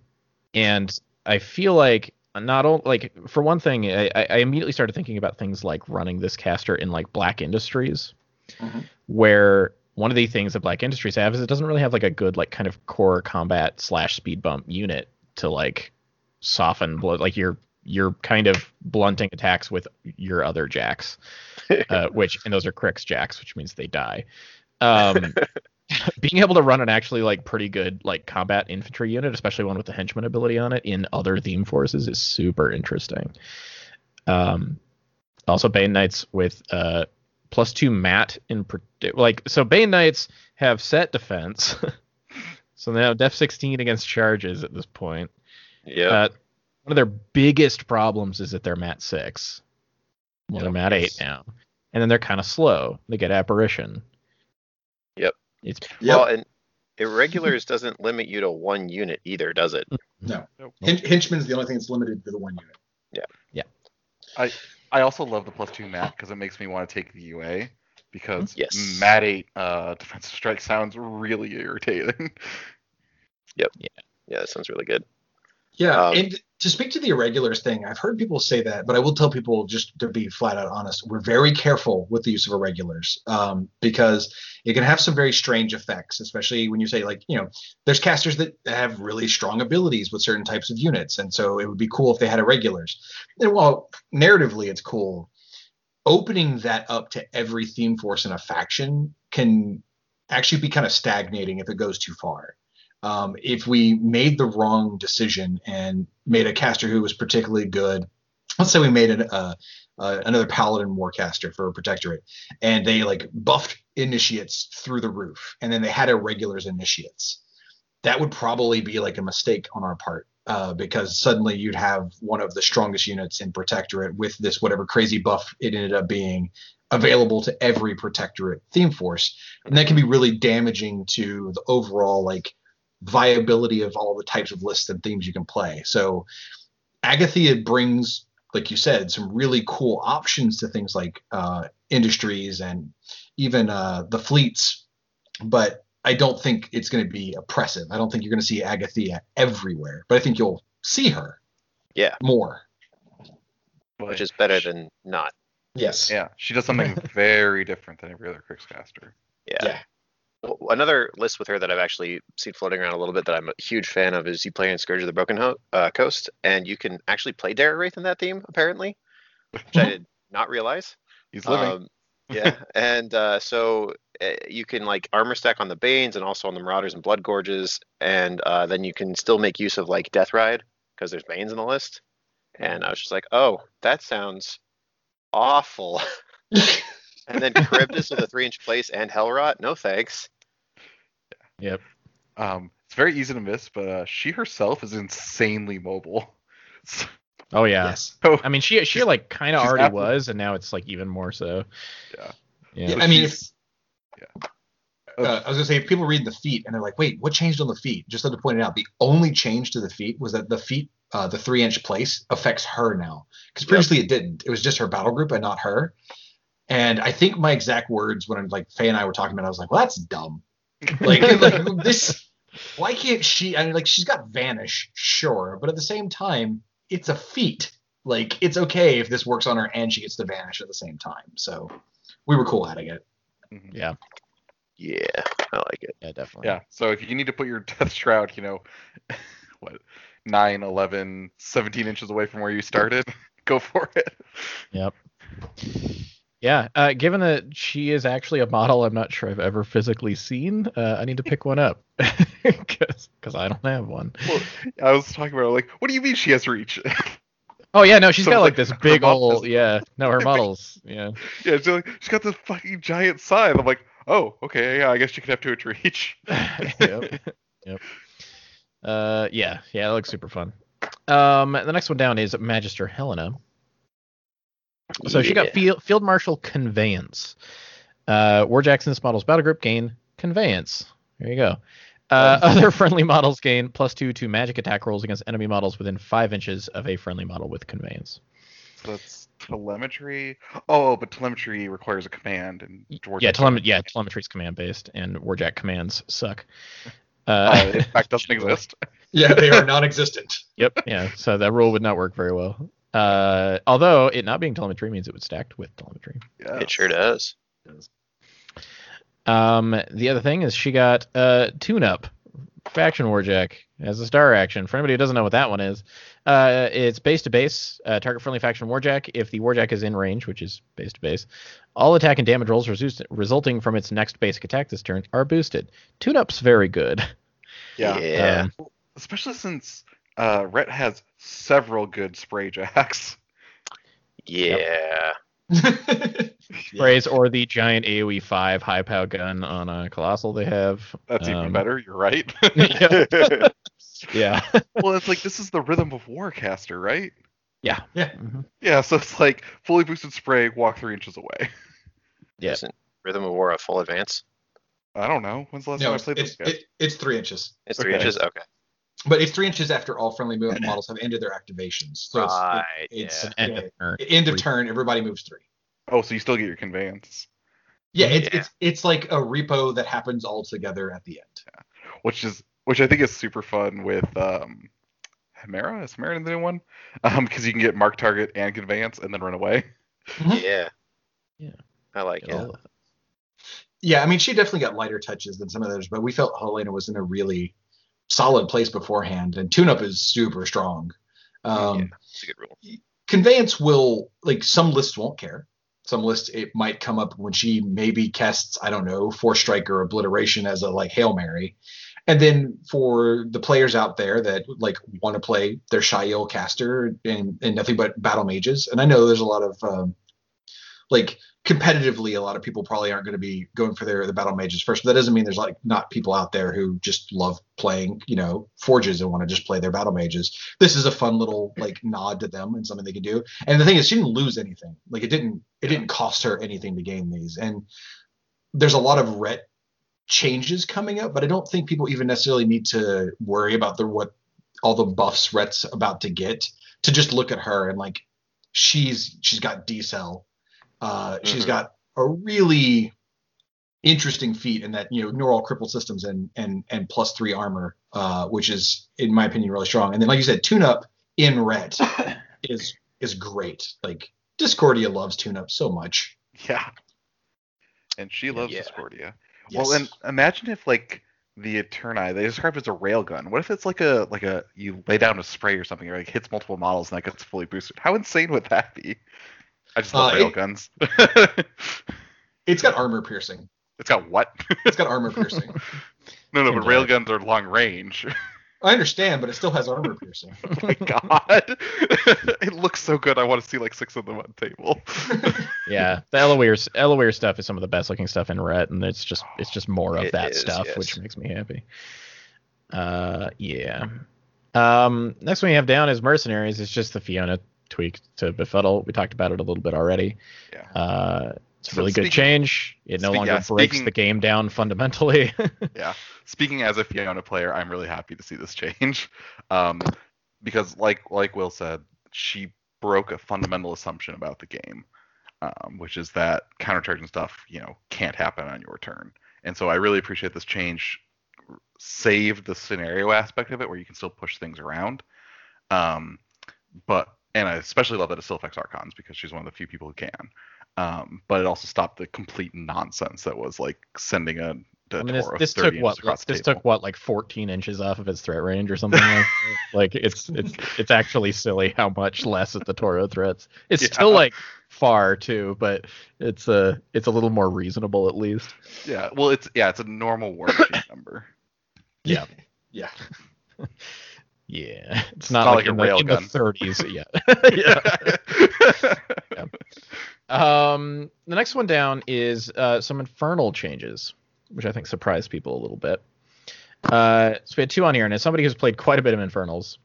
and I feel like not only like for one thing, I, I I immediately started thinking about things like running this caster in like Black Industries, Mhm. where one of the things that Black Industries have is it doesn't really have like a good like kind of core combat slash speed bump unit to like soften blow like you're you're kind of blunting attacks with your other jacks uh, which and those are Cryx jacks, which means they die. Um, being able to run an actually like pretty good like combat infantry unit, especially one with the henchman ability on it in other theme forces, is super interesting. Um, also Bane Knights with uh plus two mat in like so Bane Knights have set defense. So now Def 16 against charges at this point. Yeah. Uh, one of their biggest problems is that they're mat six. Well, they're mat eight now, and then they're kind of slow. They get apparition. Yep. It's Yep. Well, and irregulars doesn't limit you to one unit either, does it? no. Nope. Hin- Henchman's the only thing that's limited to the one unit. Yeah. Yeah. I I also love the plus two mat because it makes me want to take the UA because Yes. mat eight uh, defensive strike sounds really irritating. Yep. Yeah. Yeah, that sounds really good. Yeah, Um, and to speak to the irregulars thing, I've heard people say that, but I will tell people just to be flat out honest, we're very careful with the use of irregulars um, because it can have some very strange effects, especially when you say like, you know, there's casters that have really strong abilities with certain types of units, and so it would be cool if they had irregulars. And while narratively it's cool, opening that up to every theme force in a faction can actually be kind of stagnating if it goes too far um, if we made the wrong decision and made a caster who was particularly good, let's say we made an, uh, uh, another paladin warcaster for a protectorate, and they like buffed initiates through the roof, and then they had irregulars initiates. That would probably be like a mistake on our part. Uh, because suddenly you'd have one of the strongest units in Protectorate with this whatever crazy buff it ended up being available to every Protectorate theme force, and that can be really damaging to the overall like viability of all the types of lists and themes you can play. So Agathia brings, like you said, some really cool options to things like uh, industries and even uh, the fleets, but I don't think it's going to be oppressive. I don't think you're going to see Agathia everywhere, but I think you'll see her Yeah, more. which is better than not. Yes. yeah, she does something very different than every other Cryx caster. Yeah. Yeah. Another list with her that I've actually seen floating around a little bit that I'm a huge fan of is you play in Scourge of the Broken Ho- uh, Coast, and you can actually play Darragh Wrathe in that theme, apparently, which I did not realize. He's living. Um, yeah, and uh, so uh, you can like armor stack on the Banes and also on the Marauders and Bloodgorgers, and uh, then you can still make use of like Death Ride because there's Banes in the list. And I was just like, oh, that sounds awful. and then Charybdis with a three inch place and Hellrot, no thanks. yep. Um, it's very easy to miss, but uh, she herself is insanely mobile. So, Oh yeah. Yes. I mean, she she like kind of already after- was, and now it's like even more so. Yeah. Yeah. Yeah, I mean, if, she's- uh, I was gonna say if people read the feat and they're like, wait, what changed on the feat? Just to point it out, the only change to the feat was that the feat, uh, the three inch place affects her now, because previously it didn't. It was just her battle group and not her. And I think my exact words when I'm like Faye and I were talking about, it, I was like, well, that's dumb. Like, like this, why can't she? I mean, like she's got vanish, sure, but at the same time, it's a feat. Like it's okay if this works on her and she gets to vanish at the same time. So we were cool adding it. mhm. Yeah. Yeah, I like it. Yeah. Definitely. Yeah, so if you need to put your Death Shroud, you know, what, 9, 11, 17 inches away from where you started, go for it. Yep. Yeah, uh, given that she is actually a model I'm not sure I've ever physically seen, uh, I need to pick one up because I don't have one. Well, I was talking about, like, what do you mean she has reach? Oh yeah, no, she's So got like like this big old yeah. No, her models, yeah. yeah, she's, like, she's got this fucking giant scythe. I'm like, oh, okay, yeah, I guess she could have two inch reach. yep. Yep. Uh, yeah, yeah, it looks super fun. Um, the next one down is Magister Helynna. So she got field, field Marshal Conveyance. Uh, War Jackson's models battle group gain Conveyance. There you go. Uh, other friendly models gain plus two to magic attack rolls against enemy models within five inches of a friendly model with Conveyance. So that's telemetry. Oh, but telemetry requires a command. And yeah, telem- yeah, telemetry is command based, and Warjack commands suck. uh, Uh, in fact, doesn't exist. Yeah, they are non-existent. Yep. Yeah. So that rule would not work very well. Uh, although it not being telemetry means it would stacked with telemetry. Yeah. It sure does. Um, the other thing is she got uh, tune up faction warjack as a star action. For anybody who doesn't know what that one is, uh, it's base to base, uh, target friendly faction warjack. If the warjack is in range, which is base to base, all attack and damage rolls resu- resulting from its next basic attack this turn are boosted. Tune up's very good. Yeah. Yeah. Um, Especially since uh, Ret has several good spray jacks. Yeah. sprays or the giant AoE five high pow gun on a colossal they have. That's even Um, better. You're right. yeah. yeah. well, it's like this is the Rhythm of War caster, right? Yeah. Yeah. Mhm. Yeah, so it's like fully boosted spray, walk three inches away. Yeah. Isn't Rhythm of War a full advance? I don't know. When's the last no, time I it's, played it's, this guy? it, it's three inches, It's three Okay. inches. Okay. But it's three inches after all friendly mo- models have ended their activations. So it's, right. it's yeah. End yeah, of turn. end of turn. Everybody moves three. Oh, so you still get your conveyance, Yeah, it's Yeah. it's it's like a repo that happens all together at the end. which is which I think is super fun with um Hemera. Is Hemera the new one? Um, because you can get mark target and conveyance and then run away. Mhm. Yeah. Yeah. I like Get it. it. Yeah, I mean, she definitely got lighter touches than some of those, but we felt Helynna was in a really solid place beforehand, and tune-up is super strong. Um, Yeah. It's a good rule. Conveyance will like some lists won't care. Some lists it might come up when she maybe casts I don't know four strike or obliteration as a like hail mary, and then for the players out there that like want to play their Shyeel caster and, and nothing but battle mages, and I know there's a lot of um, like competitively, a lot of people probably aren't going to be going for their the battle mages first. But that doesn't mean there's like not people out there who just love playing, you know, forges and want to just play their battle mages. This is a fun little like nod to them and something they can do. And the thing is, she didn't lose anything. Like it didn't it didn't cost her anything to gain these. And there's a lot of ret changes coming up, but I don't think people even necessarily need to worry about the what all the buffs ret's about to get to just look at her and like she's she's got decel uh, she's Mhm. got a really interesting feat in that you know neural crippled systems and and and plus three armor, uh, which is in my opinion really strong. And then like you said, tune up in red is is great. Like Discordia loves tune up so much. Yeah. And she loves Yeah. Discordia. Yes. Well, and imagine if like the Eterni, they describe it as a railgun. What if it's like a like a you lay down a spray or something, or like hits multiple models and that gets fully boosted? How insane would that be? I just love Uh, it- railguns. it's got armor piercing. it's got what? It's got armor piercing. no, no, Can but drive. railguns are long range. I understand, but it still has armor piercing. oh my god, it looks so good. I want to see like six of them on the table. Yeah, the Elaware Elaware stuff is some of the best looking stuff in Ret, and it's just it's just more of It that is, stuff, yes. which makes me happy. Uh, yeah. Um, next one we have down is Mercenaries. It's just the Fiona tweak to Befuddle. We talked about it a little bit already. Yeah. Uh, it's a So really good change. It no speak- longer yeah, breaks speaking- the game down fundamentally. yeah. Speaking as a Fiona player, I'm really happy to see this change, um, because like like Will said, she broke a fundamental assumption about the game, um, which is that countercharging stuff, you know, can't happen on your turn. And so I really appreciate this change. Saved the scenario aspect of it, where you can still push things around. Um, but and I especially love that it still affects Archons because she's one of the few people who can. Um, but it also stopped the complete nonsense that was like sending a I mean, this, this took what? across This table. took what, like 14 inches off of its threat range or something like. Like it's it's it's actually silly how much less at the Toro threats. It's Yeah. still like far too, but it's a it's a little more reasonable at least. Yeah, well, it's yeah, it's a normal war number. Yeah. Yeah. Yeah, it's not, not like, like a in, the, in the railgun. 30s. yeah. Um, the next one down is uh, some infernal changes, which I think surprised people a little bit. Uh, so we had two on here, and as somebody who's played quite a bit of infernals,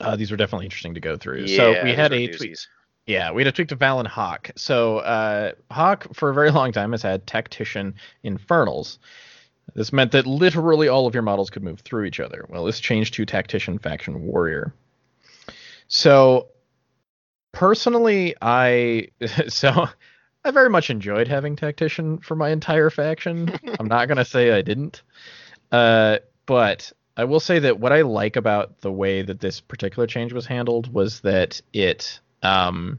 uh, these were definitely interesting to go through. Yeah, so we had a. Yeah, we had a tweak to Valen Hawk. So uh, Hawk, for a very long time, has had Tactician Infernals. This meant that literally all of your models could move through each other. Well, this changed to Tactician Faction Warrior. So, personally, I so I very much enjoyed having Tactician for my entire faction. I'm not gonna say I didn't, uh, but I will say that what I like about the way that this particular change was handled was that it um,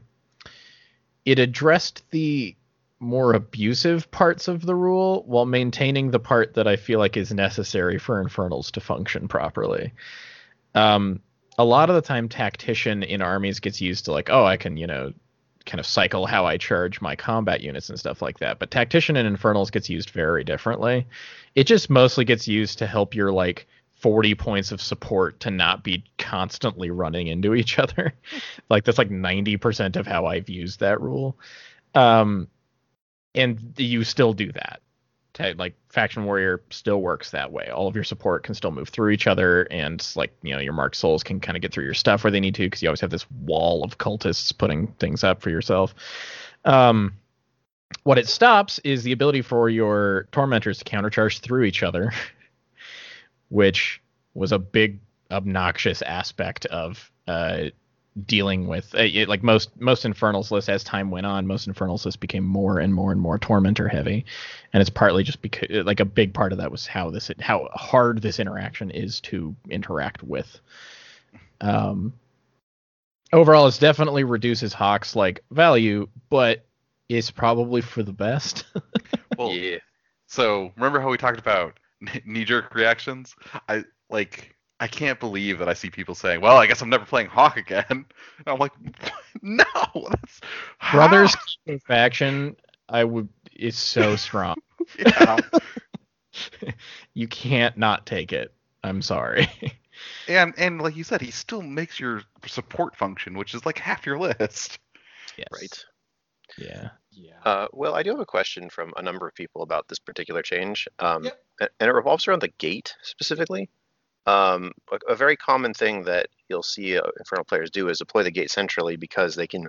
it addressed the more abusive parts of the rule while maintaining the part that I feel like is necessary for infernals to function properly. Um, a lot of the time, tactician in armies gets used to like, oh, I can, you know, kind of cycle how I charge my combat units and stuff like that. But tactician in infernals gets used very differently. It just mostly gets used to help your like 40 points of support to not be constantly running into each other. like that's like 90% of how I've used that rule. Um, and you still do that. Like faction warrior still works that way. All of your support can still move through each other, and like you know your marked souls can kind of get through your stuff where they need to because you always have this wall of cultists putting things up for yourself. Um, what it stops is the ability for your tormentors to countercharge through each other, which was a big obnoxious aspect of uh, dealing with uh, it, like most most infernals lists as time went on most infernals lists became more and more and more tormentor heavy and it's partly just because like a big part of that was how this how hard this interaction is to interact with um overall it's definitely reduces hawk's like value but it's probably for the best Well, yeah. So remember how we talked about knee jerk reactions? I like I can't believe that I see people saying, "Well, I guess I'm never playing Hawk again." And I'm like, "No, that's brothers how?" Faction i would is so strong Yeah. you can't not take it i'm sorry and and like you said, he still makes your support function, which is like half your list. yes Right. yeah Yeah. Uh, well, I do have a question from a number of people about this particular change, um, Yep. and it revolves around the gate specifically. Um, a, a very common thing that you'll see uh, Infernal players do is deploy the gate centrally because they can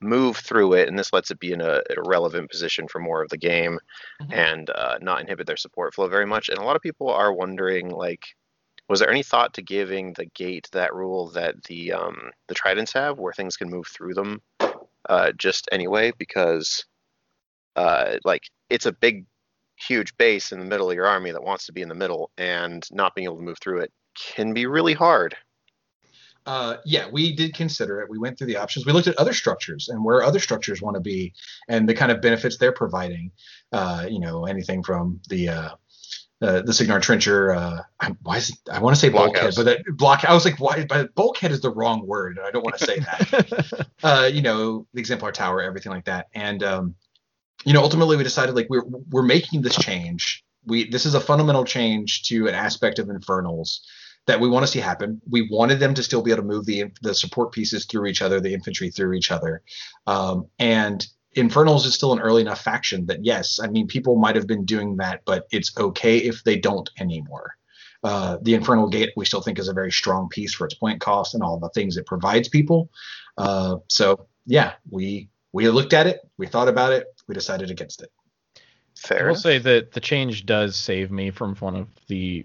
move through it, and this lets it be in a, a relevant position for more of the game Mhm. and uh, not inhibit their support flow very much. And a lot of people are wondering, like, was there any thought to giving the gate that rule that the um, the tridents have, where things can move through them uh, just anyway? Because uh, like it's a big, huge base in the middle of your army that wants to be in the middle, and not being able to move through it can be really hard. Uh, yeah, we did consider it. We went through the options. We looked at other structures and where other structures want to be, and the kind of benefits they're providing. Uh, you know, anything from the uh, uh, the Cygnar Trencher. Uh, I, why is it, I want to say bulkhead, Blockhouse. but that block. I was like, why? But bulkhead is the wrong word, and I don't want to say that. uh, you know, the exemplar tower, everything like that. And um, you know, ultimately we decided like we're we're making this change. We this is a fundamental change to an aspect of Infernals that we want to see happen. We wanted them to still be able to move the the support pieces through each other, the infantry through each other, um, and Infernals is still an early enough faction that yes, I mean people might have been doing that, but it's okay if they don't anymore. Uh, the Infernal Gate we still think is a very strong piece for its point cost and all the things it provides people. Uh, so yeah, we we looked at it, we thought about it, we decided against it. Fair. I will say that the change does save me from one of the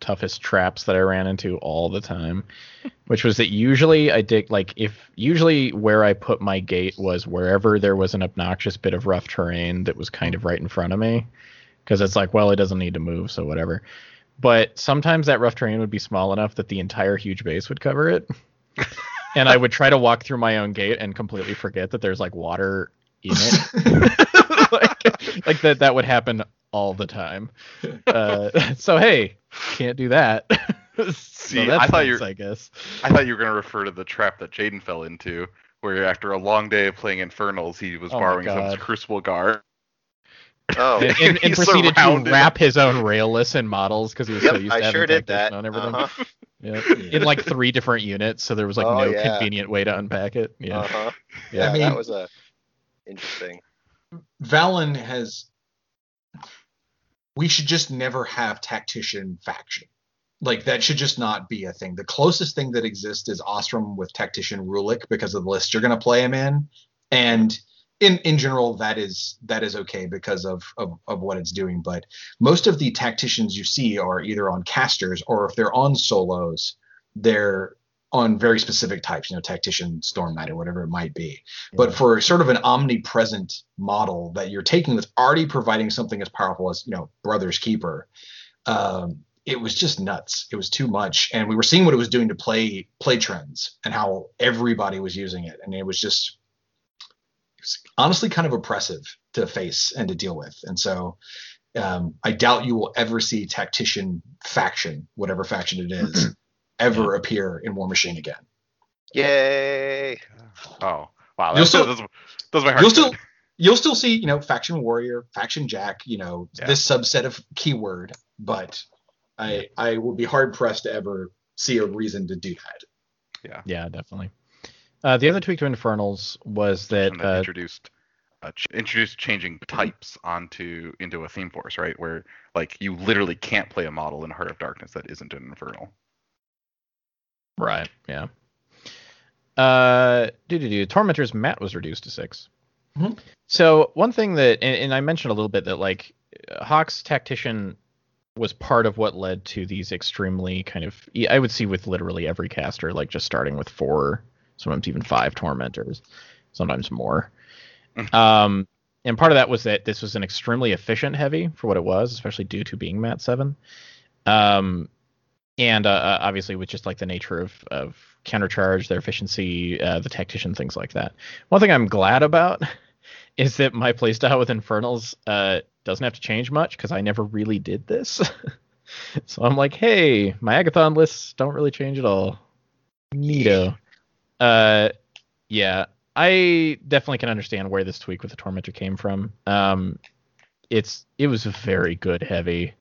toughest traps that I ran into all the time, which was that usually I did like if usually where I put my gate was wherever there was an obnoxious bit of rough terrain that was kind of right in front of me, because it's like well it doesn't need to move so whatever. But sometimes that rough terrain would be small enough that the entire huge base would cover it. and I would try to walk through my own gate and completely forget that there's like water in it. like, like that that would happen all the time. Uh, so hey, can't do that. See, that's I thought you're- I guess. I thought you were gonna refer to the trap that Jaden fell into, where after a long day of playing Infernals, he was Oh borrowing some God. Crucible guard. Oh, And, and, and He's proceeded to wrap his own railless in models because he was so used to I having sure did that. on everything. Uh-huh. Yep. In like three different units, so there was like Oh, no yeah. convenient way to unpack it. Yeah. Uh-huh. Yeah. Yeah, I mean- that was a interesting. Valen has. We should just never have tactician faction. Like that should just not be a thing. The closest thing that exists is Ostrom with tactician Rulik because of the list you're going to play him in, and in in general that is that is okay because of, of of what it's doing. But most of the tacticians you see are either on casters or if they're on solos, they're on very specific types. You know, tactician, storm knight, or whatever it might be. But for sort of an omnipresent model that you're taking that's already providing something as powerful as you know brother's keeper um, it was just nuts. It was too much. And we were seeing what it was doing to play play trends and how everybody was using it. And it was just it was honestly kind of oppressive to face and to deal with. And so um, i doubt you will ever see tactician faction whatever faction it is ever appear in war machine again Yay! Oh, wow. You'll still- that's, that's my heart. you'll still you'll still see you know faction warrior faction jack you know Yeah. this subset of keyword but i i will be hard pressed to ever see a reason to do that Yeah. Yeah, definitely. Uh, the other tweak to Infernals was that that uh, introduced uh, ch- introduced changing types onto into a theme force, right? Where like you literally can't play a model in Heart of Darkness that isn't an Infernal. Right. Yeah. Uh, do do do. Tormentor's mat was reduced to 6 Mhm. So one thing that, and, and I mentioned a little bit that like Hawk's tactician was part of what led to these extremely kind of I would see with literally every caster like just starting with four, sometimes even five tormentors, sometimes more. Mhm. Um, and part of that was that this was an extremely efficient heavy for what it was, especially due to being mat seven. Um, and uh, uh, obviously with just like the nature of of countercharge, their efficiency, uh, the tactician, things like that. One thing I'm glad about is that my playstyle with Infernals uh, doesn't have to change much because I never really did this. so I'm like, hey, my Agathon lists don't really change at all. Neato. Uh, yeah, I definitely can understand where this tweak with the Tormentor came from. Um, it's it was very good heavy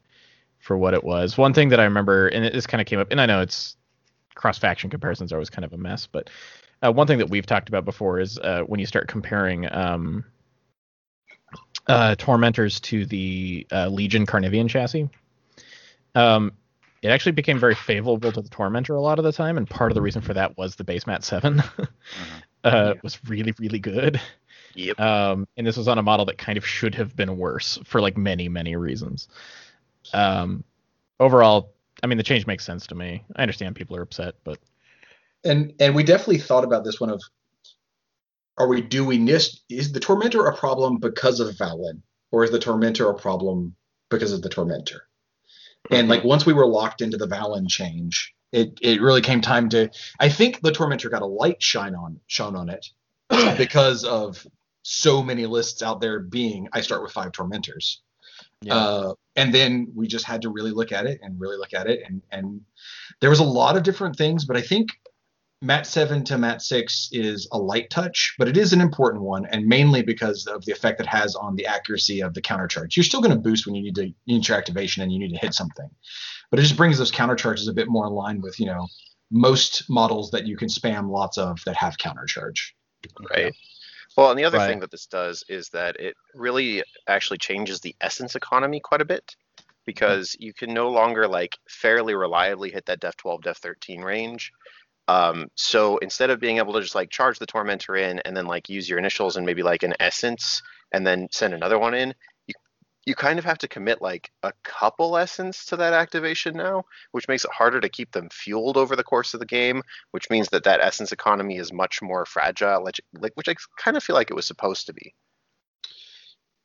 for what it was. One thing that I remember, and this kind of came up, and I know it's cross faction comparisons are always kind of a mess, but uh, one thing that we've talked about before is uh, when you start comparing um, uh, tormentors to the uh, Legion Carnivean chassis. Um, it actually became very favorable to the tormentor a lot of the time, and part of the reason for that was the base mat seven uh, Yeah. was really really good. Yep. Um, and this was on a model that kind of should have been worse for like many many reasons. Um, overall, I mean the change makes sense to me. I understand people are upset, but and and we definitely thought about this one of are we doing this? is the tormentor a problem because of Valen or is the tormentor a problem because of the tormentor and like once we were locked into the Valen change it it really came time to I think the tormentor got a light shine on shone on it because of so many lists out there being I start with five tormentors uh, and then we just had to really look at it and really look at it. And and there was a lot of different things but i think mat 7 to mat 6 is a light touch but it is an important one. And mainly because of the effect it has on the accuracy of the counter charge you're still going to boost when you need to you need your activation and you need to hit something. But it just brings those counter charges a bit more in line with you know most models that you can spam lots of that have counter charge. Right. Well, and the other Right. thing that this does is that it really actually changes the essence economy quite a bit because you can no longer like fairly reliably hit that def 12 def 13 range um, so instead of being able to just like charge the tormentor in and then like use your initials and maybe like an essence and then send another one in you you kind of have to commit like a couple essence to that activation now which makes it harder to keep them fueled over the course of the game which means that that essence economy is much more fragile, which, like, which I kind of feel like it was supposed to be.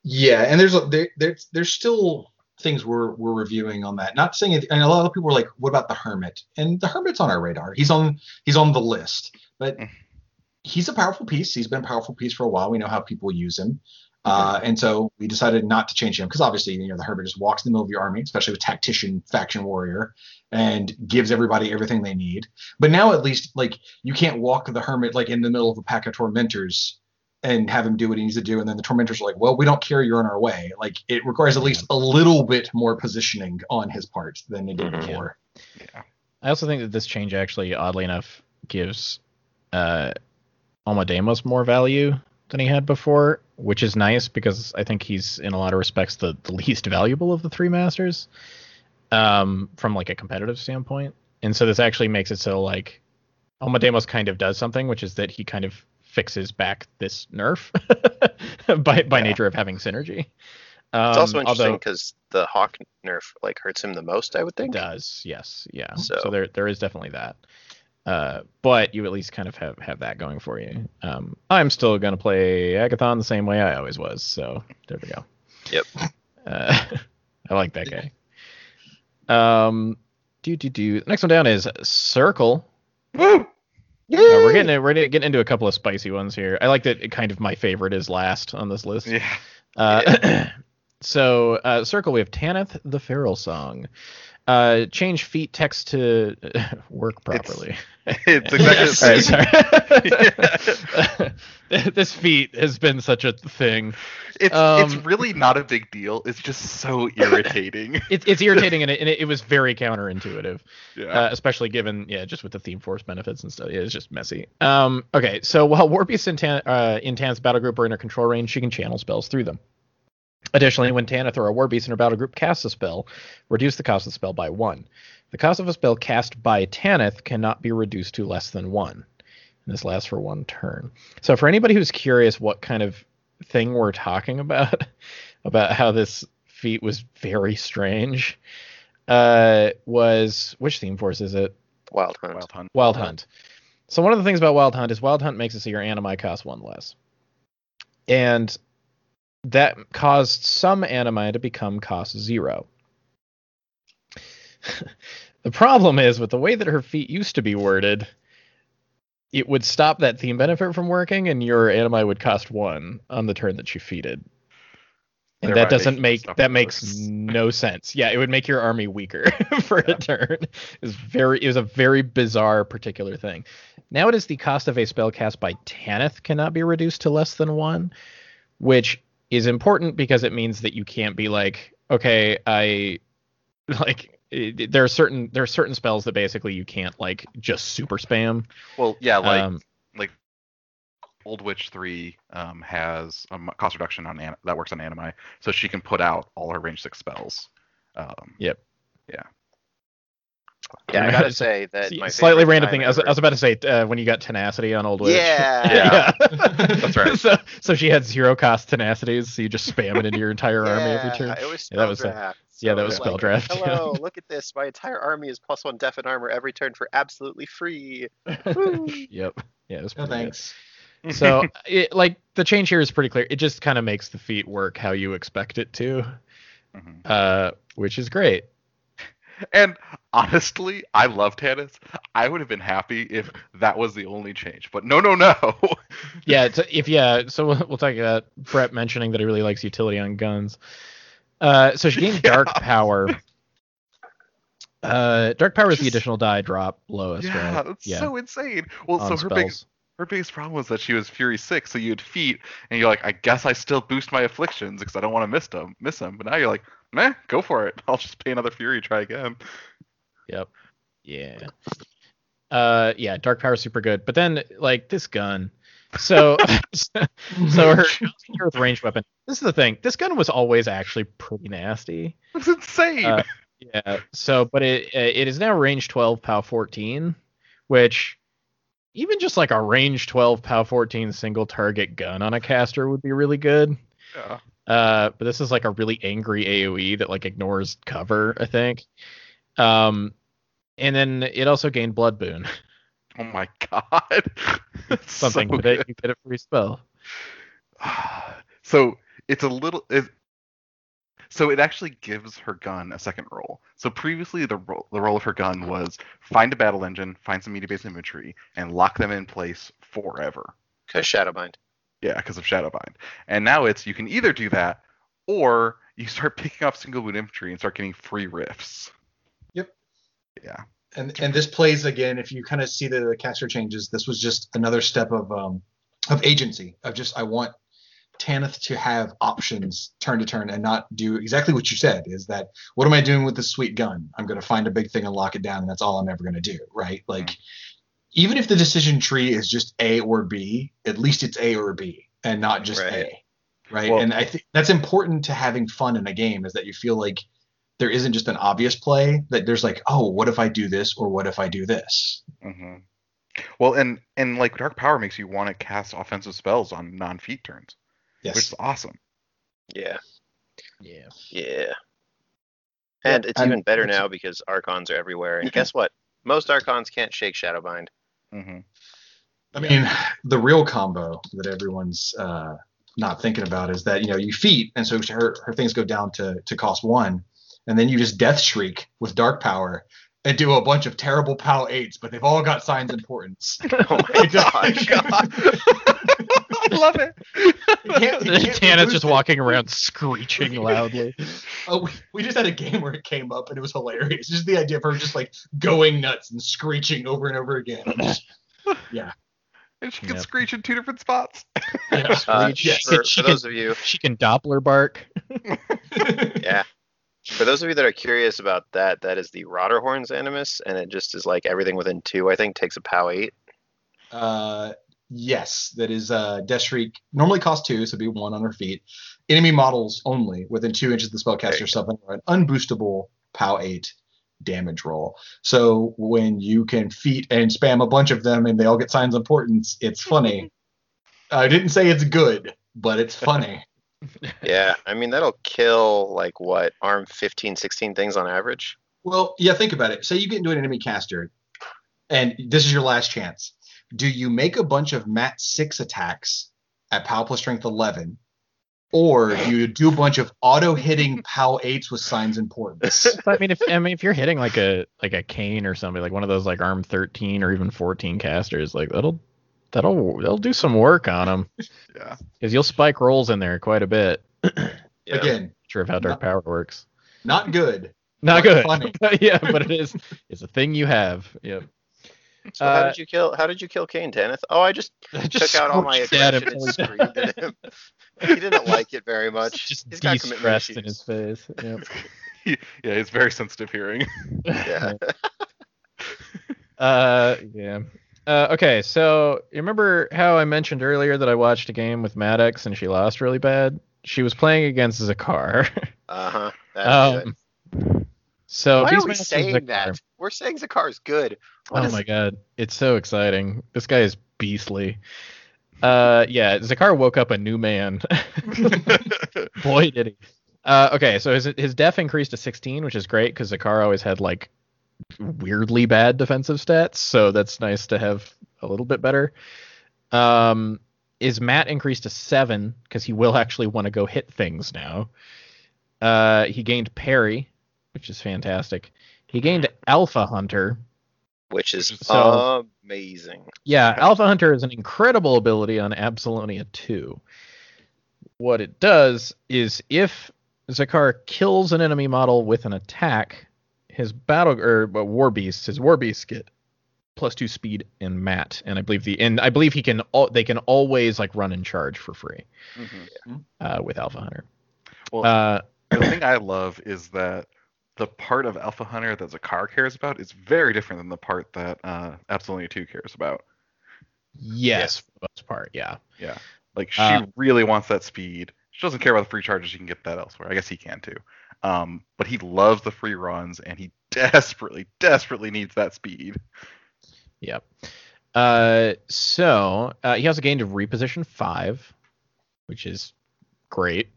Yeah, and there's a, there, there's there's still things we're we're reviewing on that. Not saying it, and a lot of people are like, "What about the hermit?" And the hermit's on our radar. He's on he's on the list, but Mm. he's a powerful piece. He's been a powerful piece for a while. We know how people use him, uh, and so we decided not to change him because obviously you know the hermit just walks in the middle of your army, especially with tactician faction warrior, and gives everybody everything they need. But now at least like you can't walk the hermit like in the middle of a pack of tormentors and have him do what he needs to do. And then the tormentors are like, well, we don't care. You're on our way. Like it requires at least a little bit more positioning on his part than it did Mhm. before. Yeah. I also think that this change actually, oddly enough, gives uh, Omodamos more value than he had before, which is nice because I think he's in a lot of respects the, the least valuable of the three masters, um, from like a competitive standpoint. And so this actually makes it so like Omodamos kind of does something, which is that he kind of fixes back this nerf by by Yeah. nature of having synergy. Um, It's also interesting because the hawk nerf like hurts him the most, I would It think. does, yes, yeah. So, So- there there is definitely that. Uh, but you at least kind of have have that going for you. Um, I'm still gonna play Agathon the same way I always was. So there we go. Yep. Uh, I like that guy. Um, do do do. Next one down is Circle. Woo! Uh, we're getting we're getting into a couple of spicy ones here. I like that. It kind of my favorite is last on this list. Yeah. Uh, so uh, circle we have Tanith the Feral Song. Uh, change feat text to work properly. It's exactly the Sorry, sorry. this feat has been such a thing. It's Um, it's really not a big deal. It's just so irritating. It's it's irritating and it, and it, it was very counterintuitive. yeah. uh, especially given yeah just with the theme force benefits and stuff yeah, it's just messy um okay so while warpius and Tan, uh, in tan's battle group are in her control range she can channel spells through them additionally when tanith or a Warbeast in her battle group casts a spell reduce the cost of the spell by one the cost of a spell cast by tanith cannot be reduced to less than one and this lasts for one turn so for anybody who's curious what kind of thing we're talking about about how this feat was very strange uh was which theme force is it Wild Hunt. Wild Hunt. Wild Hunt. So one of the things about Wild Hunt is Wild Hunt makes it so your animi costs one less. And that caused some animi to become cost zero. the problem is with the way that her feat used to be worded, it would stop that theme benefit from working and your animi would cost one on the turn that you feated. And that doesn't make that makes worse. no sense. Yeah, it would make your army weaker for a turn. Was very it was a very bizarre particular thing. Now it is the cost of a spell cast by Tanith cannot be reduced to less than one, which is important because it means that you can't be like, okay, I like it, there are certain there are certain spells that basically you can't like just super spam. Well, yeah, like um, like Old Witch Three um, has a m- cost reduction on an- that works on anime, so she can put out all her range six spells. Um, Yep. Yeah, I gotta say that See, my slightly random thing. I was, I was about to say uh, when you got tenacity on Old Witch. Yeah. yeah. That's right. so, so she had zero cost tenacities, so you just spam it into your entire army every turn. It was Yeah, that spell was a- draft. yeah, that was it's spell like, draft, yeah. Hello, look at this. My entire army is plus one def and armor every turn for absolutely free. Yep. Yeah, it was No pretty good. thanks. So, it, like the change here is pretty clear. It just kind of makes the feat work how you expect it to, mhm. uh, which is great. And honestly, I love Tanith. I would have been happy if that was the only change, but no, no, no. yeah, it's, if yeah, so we'll, we'll talk about Brett mentioning that he really likes utility on guns. Uh, so she gains dark power. Uh, dark power is the additional die drop lowest, yeah, right? it's so insane. Well, on so her big spells. her biggest problem was that she was Fury six, so you'd feat, and you're like, I guess I still boost my afflictions because I don't want to miss them, miss them. But now you're like, meh, go for it. I'll just pay another Fury, try again. Yep. Yeah. Uh, yeah, dark power is super good, but then like this gun. So, so her with ranged weapon. This is the thing. This gun was always actually pretty nasty. It's insane. Uh, Yeah. So, but it uh, it is now range 12, POW 14, which even just like a range 12, POW 14 single target gun on a caster would be really good. yeah. Uh, but this is like a really angry AOE that like ignores cover, I think. Um, and then it also gained Blood Boon, Oh my god. Something so that you get a free spell. so it's a little it, so it actually gives her gun a second role so previously the role the role of her gun was find a battle engine find some media based infantry and lock them in place forever Cause Shadowbind. yeah because of shadowbind and now it's you can either do that or you start picking off single wound infantry and start getting free riffs Yep. yeah and and this plays again if you kind of see the, the caster changes this was just another step of um of agency of just i want tanith to have options turn to turn and not do exactly what you said is that what am i doing with this sweet gun? I'm going to find a big thing and lock it down and that's all i'm ever going to do right. Like even if the decision tree is just a or b at least it's a or b and not just Right. a right? Well- and i think that's important to having fun in a game is that you feel like there isn't just an obvious play that there's like oh what if i do this or what if i do this hmm well and and like dark power makes you want to cast offensive spells on non-feat turns yes. which is awesome Yeah. Yeah. Yeah. And it's I'm- even better now because Archons are everywhere. And guess what? Most Archons can't shake Shadowbind. mm-hmm. i mean the real combo that everyone's uh not thinking about is that you know you feat and so her, her things go down to to cost one and then you just death shriek with dark power and do a bunch of terrible POW eights, but they've all got signs importance. Oh my gosh. I love it. You can't- you can't Tana's just it. walking around screeching loudly. Oh, we, we just had a game where it came up and it was hilarious. Just the idea of her just like going nuts and screeching over and over again. yeah. And she can Yep. screech in two different spots. Yeah. Uh, Screech. yes. for, She for can- those of you, She can Doppler bark. Yeah. For those of you that are curious about that, that is the Rotterhorns Animus, and it just is like everything within two. I think takes a POW eight. Uh, yes, that is uh, Death Shriek. Normally costs two, so it'd be one on her feat. Enemy models only within two inches of the spellcaster summon are an unboostable POW 8 damage roll. So when you can feat and spam a bunch of them and they all get signs of importance, it's funny. I didn't say it's good, but it's funny. Yeah, I mean that'll kill like what arm 15, 16 things on average. Well, yeah, think about it. Say you get into an enemy caster, and this is your last chance. Do you make a bunch of mat six attacks at POW plus strength 11, or do you do a bunch of auto hitting POW eights with signs importance? I mean, if I mean if you're hitting like a like a cane or something, like one of those like arm 13 or even 14 casters, like that'll that'll that'll do some work on them Yeah. because you'll spike rolls in there quite a bit. Yeah. Again, Sure of how dark power works. not good. Not But good. funny. Yeah, but it is. It's a thing you have. Yep. So how Uh, did you kill? How did you kill Kane, Tanith? Oh, I just I took out all my scorched at him aggression and he screamed at him. he didn't like it very much. Just He's got commitment de-stressed in his face. Yep. Yeah, he's very sensitive hearing. Yeah. Uh, yeah. Uh, okay, so you remember how I mentioned earlier that I watched a game with Maddox and she lost really bad? She was playing against Zakar. Uh huh. That's good. um, so Why are we saying Zakar- that? We're saying Zakar's good. What oh is- my god, it's so exciting. This guy is beastly. Uh, yeah, Zakar woke up a new man. Boy, did he. Uh, okay, so his his def increased to 16, which is great because Zakar always had like weirdly bad defensive stats, so that's nice to have a little bit better. Um, is Matt increased to seven because he will actually want to go hit things now. Uh, he gained parry, which is fantastic. He gained Alpha Hunter. Which is So- amazing. Yeah, Alpha Hunter is an incredible ability on Absylonia 2. What it does is if Zakar kills an enemy model with an attack, his battle or uh, war beasts, his war beasts get plus two speed and mat, and I believe the and I believe he can all they can always like run and charge for free Mhm. uh, with Alpha Hunter. Well, Uh, the thing I love is that the part of Alpha Hunter that Zakar cares about is very different than the part that uh, Absylonia 2 cares about. yes, for the most part, yeah. Yeah. Like she Uh, really wants that speed. She doesn't care about the free charges. She can get that elsewhere. I guess he can too. Um, but he loves the free runs and he desperately, desperately needs that speed. Yep. Uh, so uh, he also gained a reposition five, which is great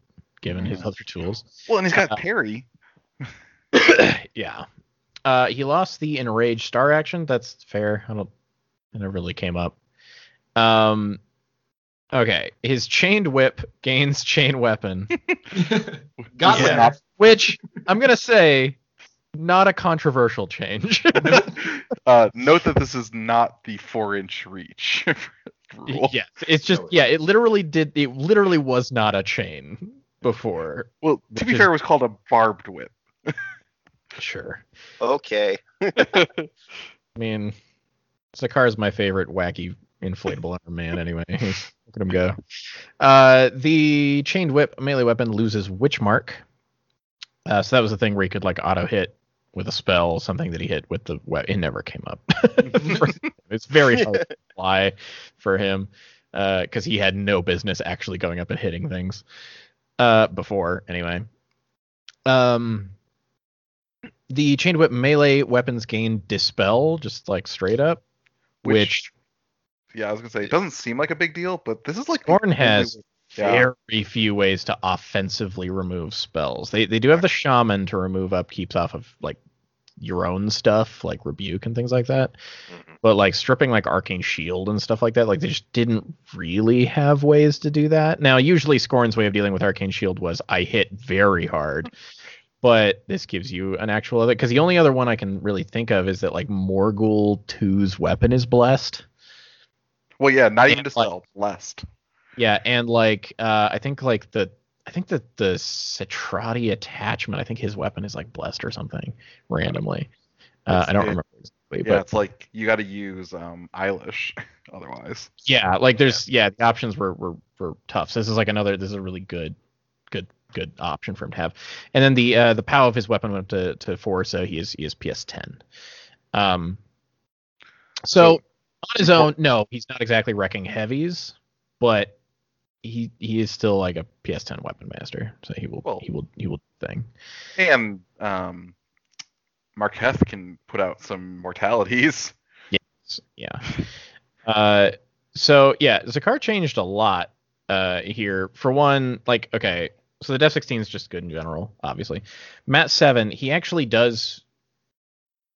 given his other tools. Well, and he's got Uh, parry. yeah. Uh, he lost the enraged star action. That's fair. I don't. It never really came up. Um. Okay. His chained whip gains chain weapon, Got Yeah. yeah. which I'm gonna say, not a controversial change. uh, note that this is not the four inch reach rule. yes, it's just No, yeah. It literally did. It literally was not a chain before. Well, to be is- fair, it was called a barbed whip. Sure. Okay. I mean, Zakar is my favorite wacky inflatable arm man. Anyway, look at him go. Uh, the chained whip melee weapon loses witch mark. Uh, so that was the thing where he could like auto hit with a spell, something that he hit with the we- It never came up. it's very hard to fly for him because he had no business actually going up and hitting things uh, before. Anyway, um, the chained whip melee weapons gain dispel, just like straight up, which, Which- Yeah, I was gonna say it doesn't seem like a big deal, but this is like Skorne has Yeah. very few ways to offensively remove spells. They they do have the shaman to remove upkeeps off of like your own stuff, like rebuke and things like that. Mhm. But like stripping like arcane shield and stuff like that, like they just didn't really have ways to do that. Now, usually Skorne's way of dealing with arcane shield was I hit very hard. But this gives you an actual other because the only other one I can really think of is that like Morghoul 2's weapon is blessed. Well, yeah, not even Yeah, dispelled, blessed. Yeah, and like uh, I think like the I think that the Cetrati attachment, I think his weapon is like blessed or something randomly. Uh, I don't It- remember exactly, Yeah, but it's like you got to use um, Eilish otherwise. yeah, like there's yeah, the options were, were were tough. So this is like another this is a really good good good option for him to have. And then the uh, the power of his weapon went up to to four, so he is he is PS10. Um, so, So- on his own, no, he's not exactly wrecking heavies, but he he is still like a PS10 weapon master, so he will Well- he will he will thing. And um, Marketh can put out some mortalities. S- Yeah. Uh, so yeah, Zakar changed a lot uh here. For one, like okay, so the Def 16 is just good in general, obviously. Matt Seven, he actually does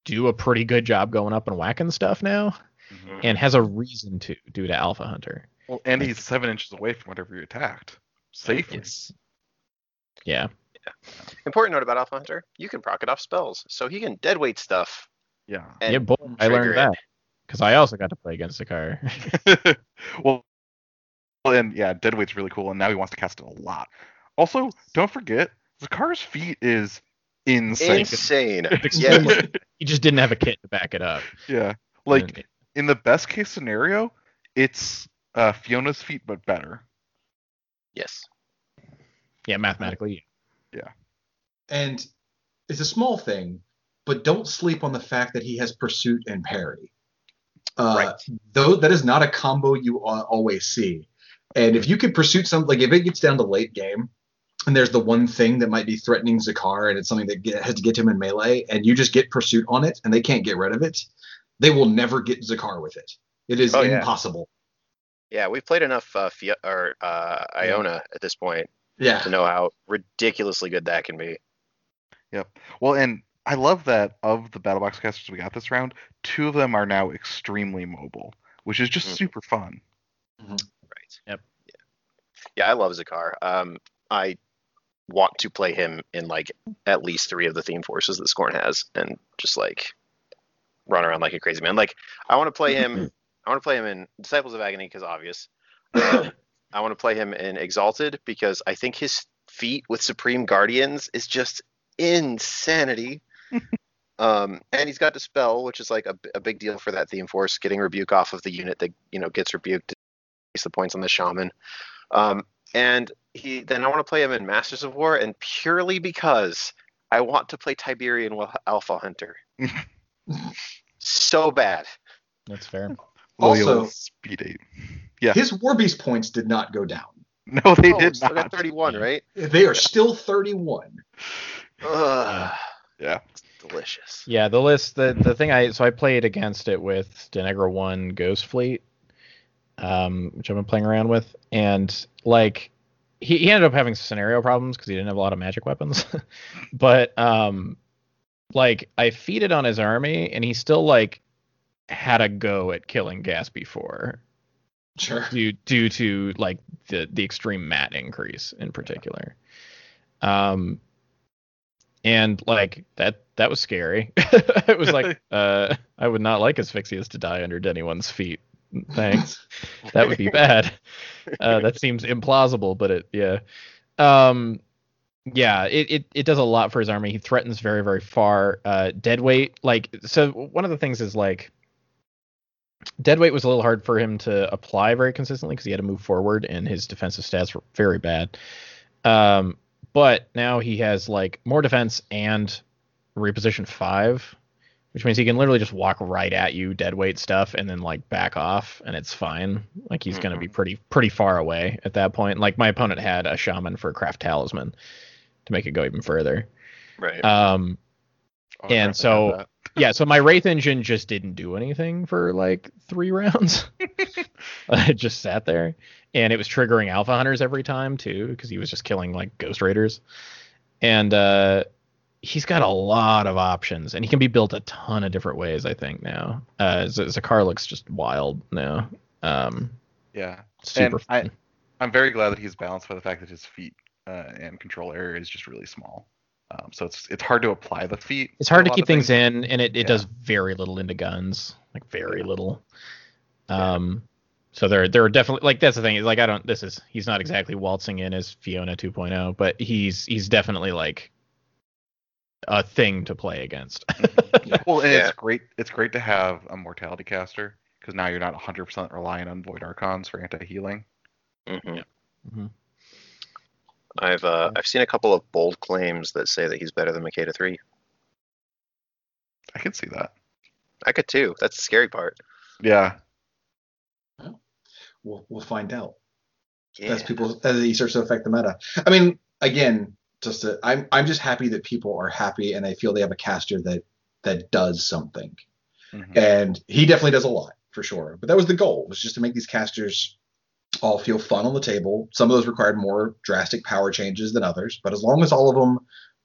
do a pretty good job going up and whacking stuff now, Mm-hmm. and has a reason to due to Alpha Hunter. Well, and he's seven inches away from whatever you attacked. Safely. Yeah. Important note about Alpha Hunter: you can proc it off spells, so he can deadweight stuff. Yeah. Yeah, boy, I learned it. that because I also got to play against Zakar. well, well, and yeah, Deadweight's really cool, and now he wants to cast it a lot. Also, don't forget, Zakar's feat is insane. Insane. Extremely. yes. he just didn't have a kit to back it up. Yeah, like And- in the best case scenario, it's uh, Fiona's feat, but better. Yes. yeah, mathematically. Yeah. And it's a small thing, but don't sleep on the fact that he has pursuit and parry. Uh, Right. Though that is not a combo you always see. And if you could pursuit something, like if it gets down to late game, and there's the one thing that might be threatening Zakar, and it's something that get, has to get to him in melee, and you just get pursuit on it, and they can't get rid of it, they will never get Zakar with it. It is Oh, impossible. Yeah, we've played enough uh, Fia- or uh, Iona at this point Yeah. to know how ridiculously good that can be. Yep. Well, and I love that of the battle box casters we got this round, two of them are now extremely mobile, which is just Mhm. super fun. Right. Yep. Yeah. Yeah, I love Zakar. Um, I want to play him in like at least three of the theme forces that Scorn has, and just like run around like a crazy man. Like I want to play him. I want to play him in Disciples of Agony because obvious. Um, I want to play him in Exalted because I think his feat with Supreme Guardians is just insanity. um, and he's got Dispel, which is like a, a big deal for that theme force, getting rebuke off of the unit that you know gets rebuked. The points on the shaman. Um, and he then I want to play him in Masters of War, and purely because I want to play Tiberian Alpha Hunter. so bad. That's fair. Also- Loyal speed eight. Yeah. His War Beast points did not go down. No, they oh, did still not. got 31, right? They are still 31. Ugh, Yeah. delicious. Yeah, the list the the thing I so I played against it with Deneghra One Ghost Fleet, um, which I've been playing around with, and like he, he ended up having scenario problems because he didn't have a lot of magic weapons. but um like I feeded on his army and he still like had a go at killing gas before Sure. due due to like the the extreme mat increase in particular. Um and like that that was scary. it was like uh I would not like Asphyxius to die under anyone's feat. Thanks. that would be bad. Uh that seems implausible, but it yeah. Um yeah, it, it, it does a lot for his army. He threatens very, very far. Uh deadweight, like so one of the things is like Deadweight was a little hard for him to apply very consistently because he had to move forward and his defensive stats were very bad. Um, but now he has like more defense and reposition five, which means he can literally just walk right at you, deadweight stuff, and then like back off, and it's fine. Like he's gonna be pretty pretty far away at that point. Like my opponent had a shaman for craft talisman to make it go even further. Right. Um, Oh, And crap, I had so- yeah, so my Wraith engine just didn't do anything for like three rounds. it just sat there, and it was triggering Alpha Hunters every time too, because he was just killing like Ghost Raiders, and uh, he's got a lot of options, and he can be built a ton of different ways. I think now, uh, Z- Zakar looks just wild now. Um, yeah. super I- fun. I'm very glad that he's balanced by the fact that his feat uh, and control area is just really small. Um, so it's it's hard to apply the feat. It's hard a to keep of things in, and it, it Yeah. does very little into guns, like very Yeah. little. Yeah. Um, So there there are definitely like that's the thing is like I don't this is he's not exactly waltzing in as Fiona 2.0, but he's he's definitely like a thing to play against. Well, and Yeah. it's great. It's great to have a mortality caster because now you're not 100% reliant on void archons for anti healing. Mhm. Mhm. I've uh, I've seen a couple of bold claims that say that he's better than Makeda three. I can see that. I could too. That's the scary part. Yeah. We'll we'll find out. Yeah. as people as he starts to affect the meta. I mean, again, just to, I'm I'm just happy that people are happy and they feel they have a caster that that does something. Mhm. And he definitely does a lot for sure. But that was the goal was just to make these casters all feel fun on the table. Some of those required more drastic power changes than others, but as long as all of them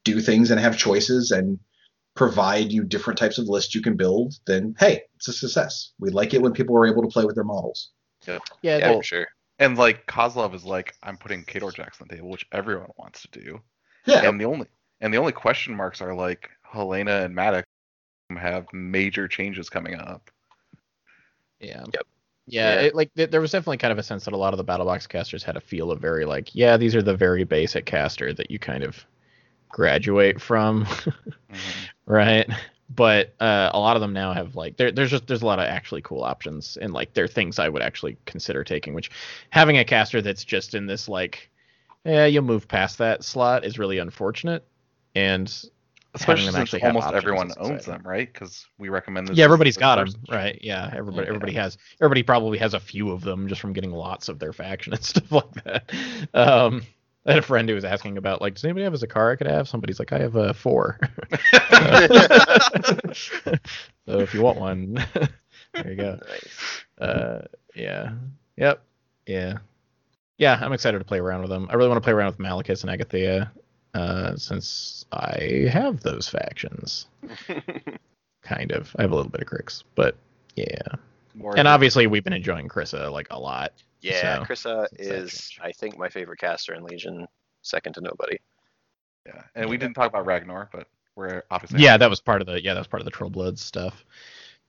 do things and have choices and provide you different types of lists you can build, then hey, it's a success. We like it when people are able to play with their models. yeah, yeah, they- for sure. And like Kozlov is like, I'm putting Khador Jacks on the table, which everyone wants to do. Yeah. And the only and the only question marks are like Helynna and Maddox have major changes coming up. Yeah. Yep. Yeah, Yeah. It, like th- there was definitely kind of a sense that a lot of the battle box casters had a feel of very like, yeah, these are the very basic caster that you kind of graduate from, Mhm. right? But uh, a lot of them now have like there, there's just there's a lot of actually cool options and like there are things I would actually consider taking. Which having a caster that's just in this like, yeah, you'll move past that slot is really unfortunate. And Especially since almost options everyone owns them, right? Because we recommend this. yeah, as everybody's the got them, right? Yeah, everybody, Yeah. everybody has. Everybody probably has a few of them just from getting lots of their faction and stuff like that. Um, I had a friend who was asking about like, does anybody have a Zakar I could have? Somebody's like, I have a four. so if you want one, there you go. Nice. Uh, yeah, yep, yeah, yeah. I'm excited to play around with them. I really want to play around with Malekus and Agathia, uh, since I have those factions. Kind of. I have a little bit of Cryx, but yeah. More And obviously, we've been enjoying Kryssa like a lot. yeah, So, Kryssa it's that is change. I think my favorite caster in Legion, second to nobody. yeah. And we didn't talk about Ragnor, but we're obviously Yeah, that was part of the yeah that was part of the Troll Blood stuff.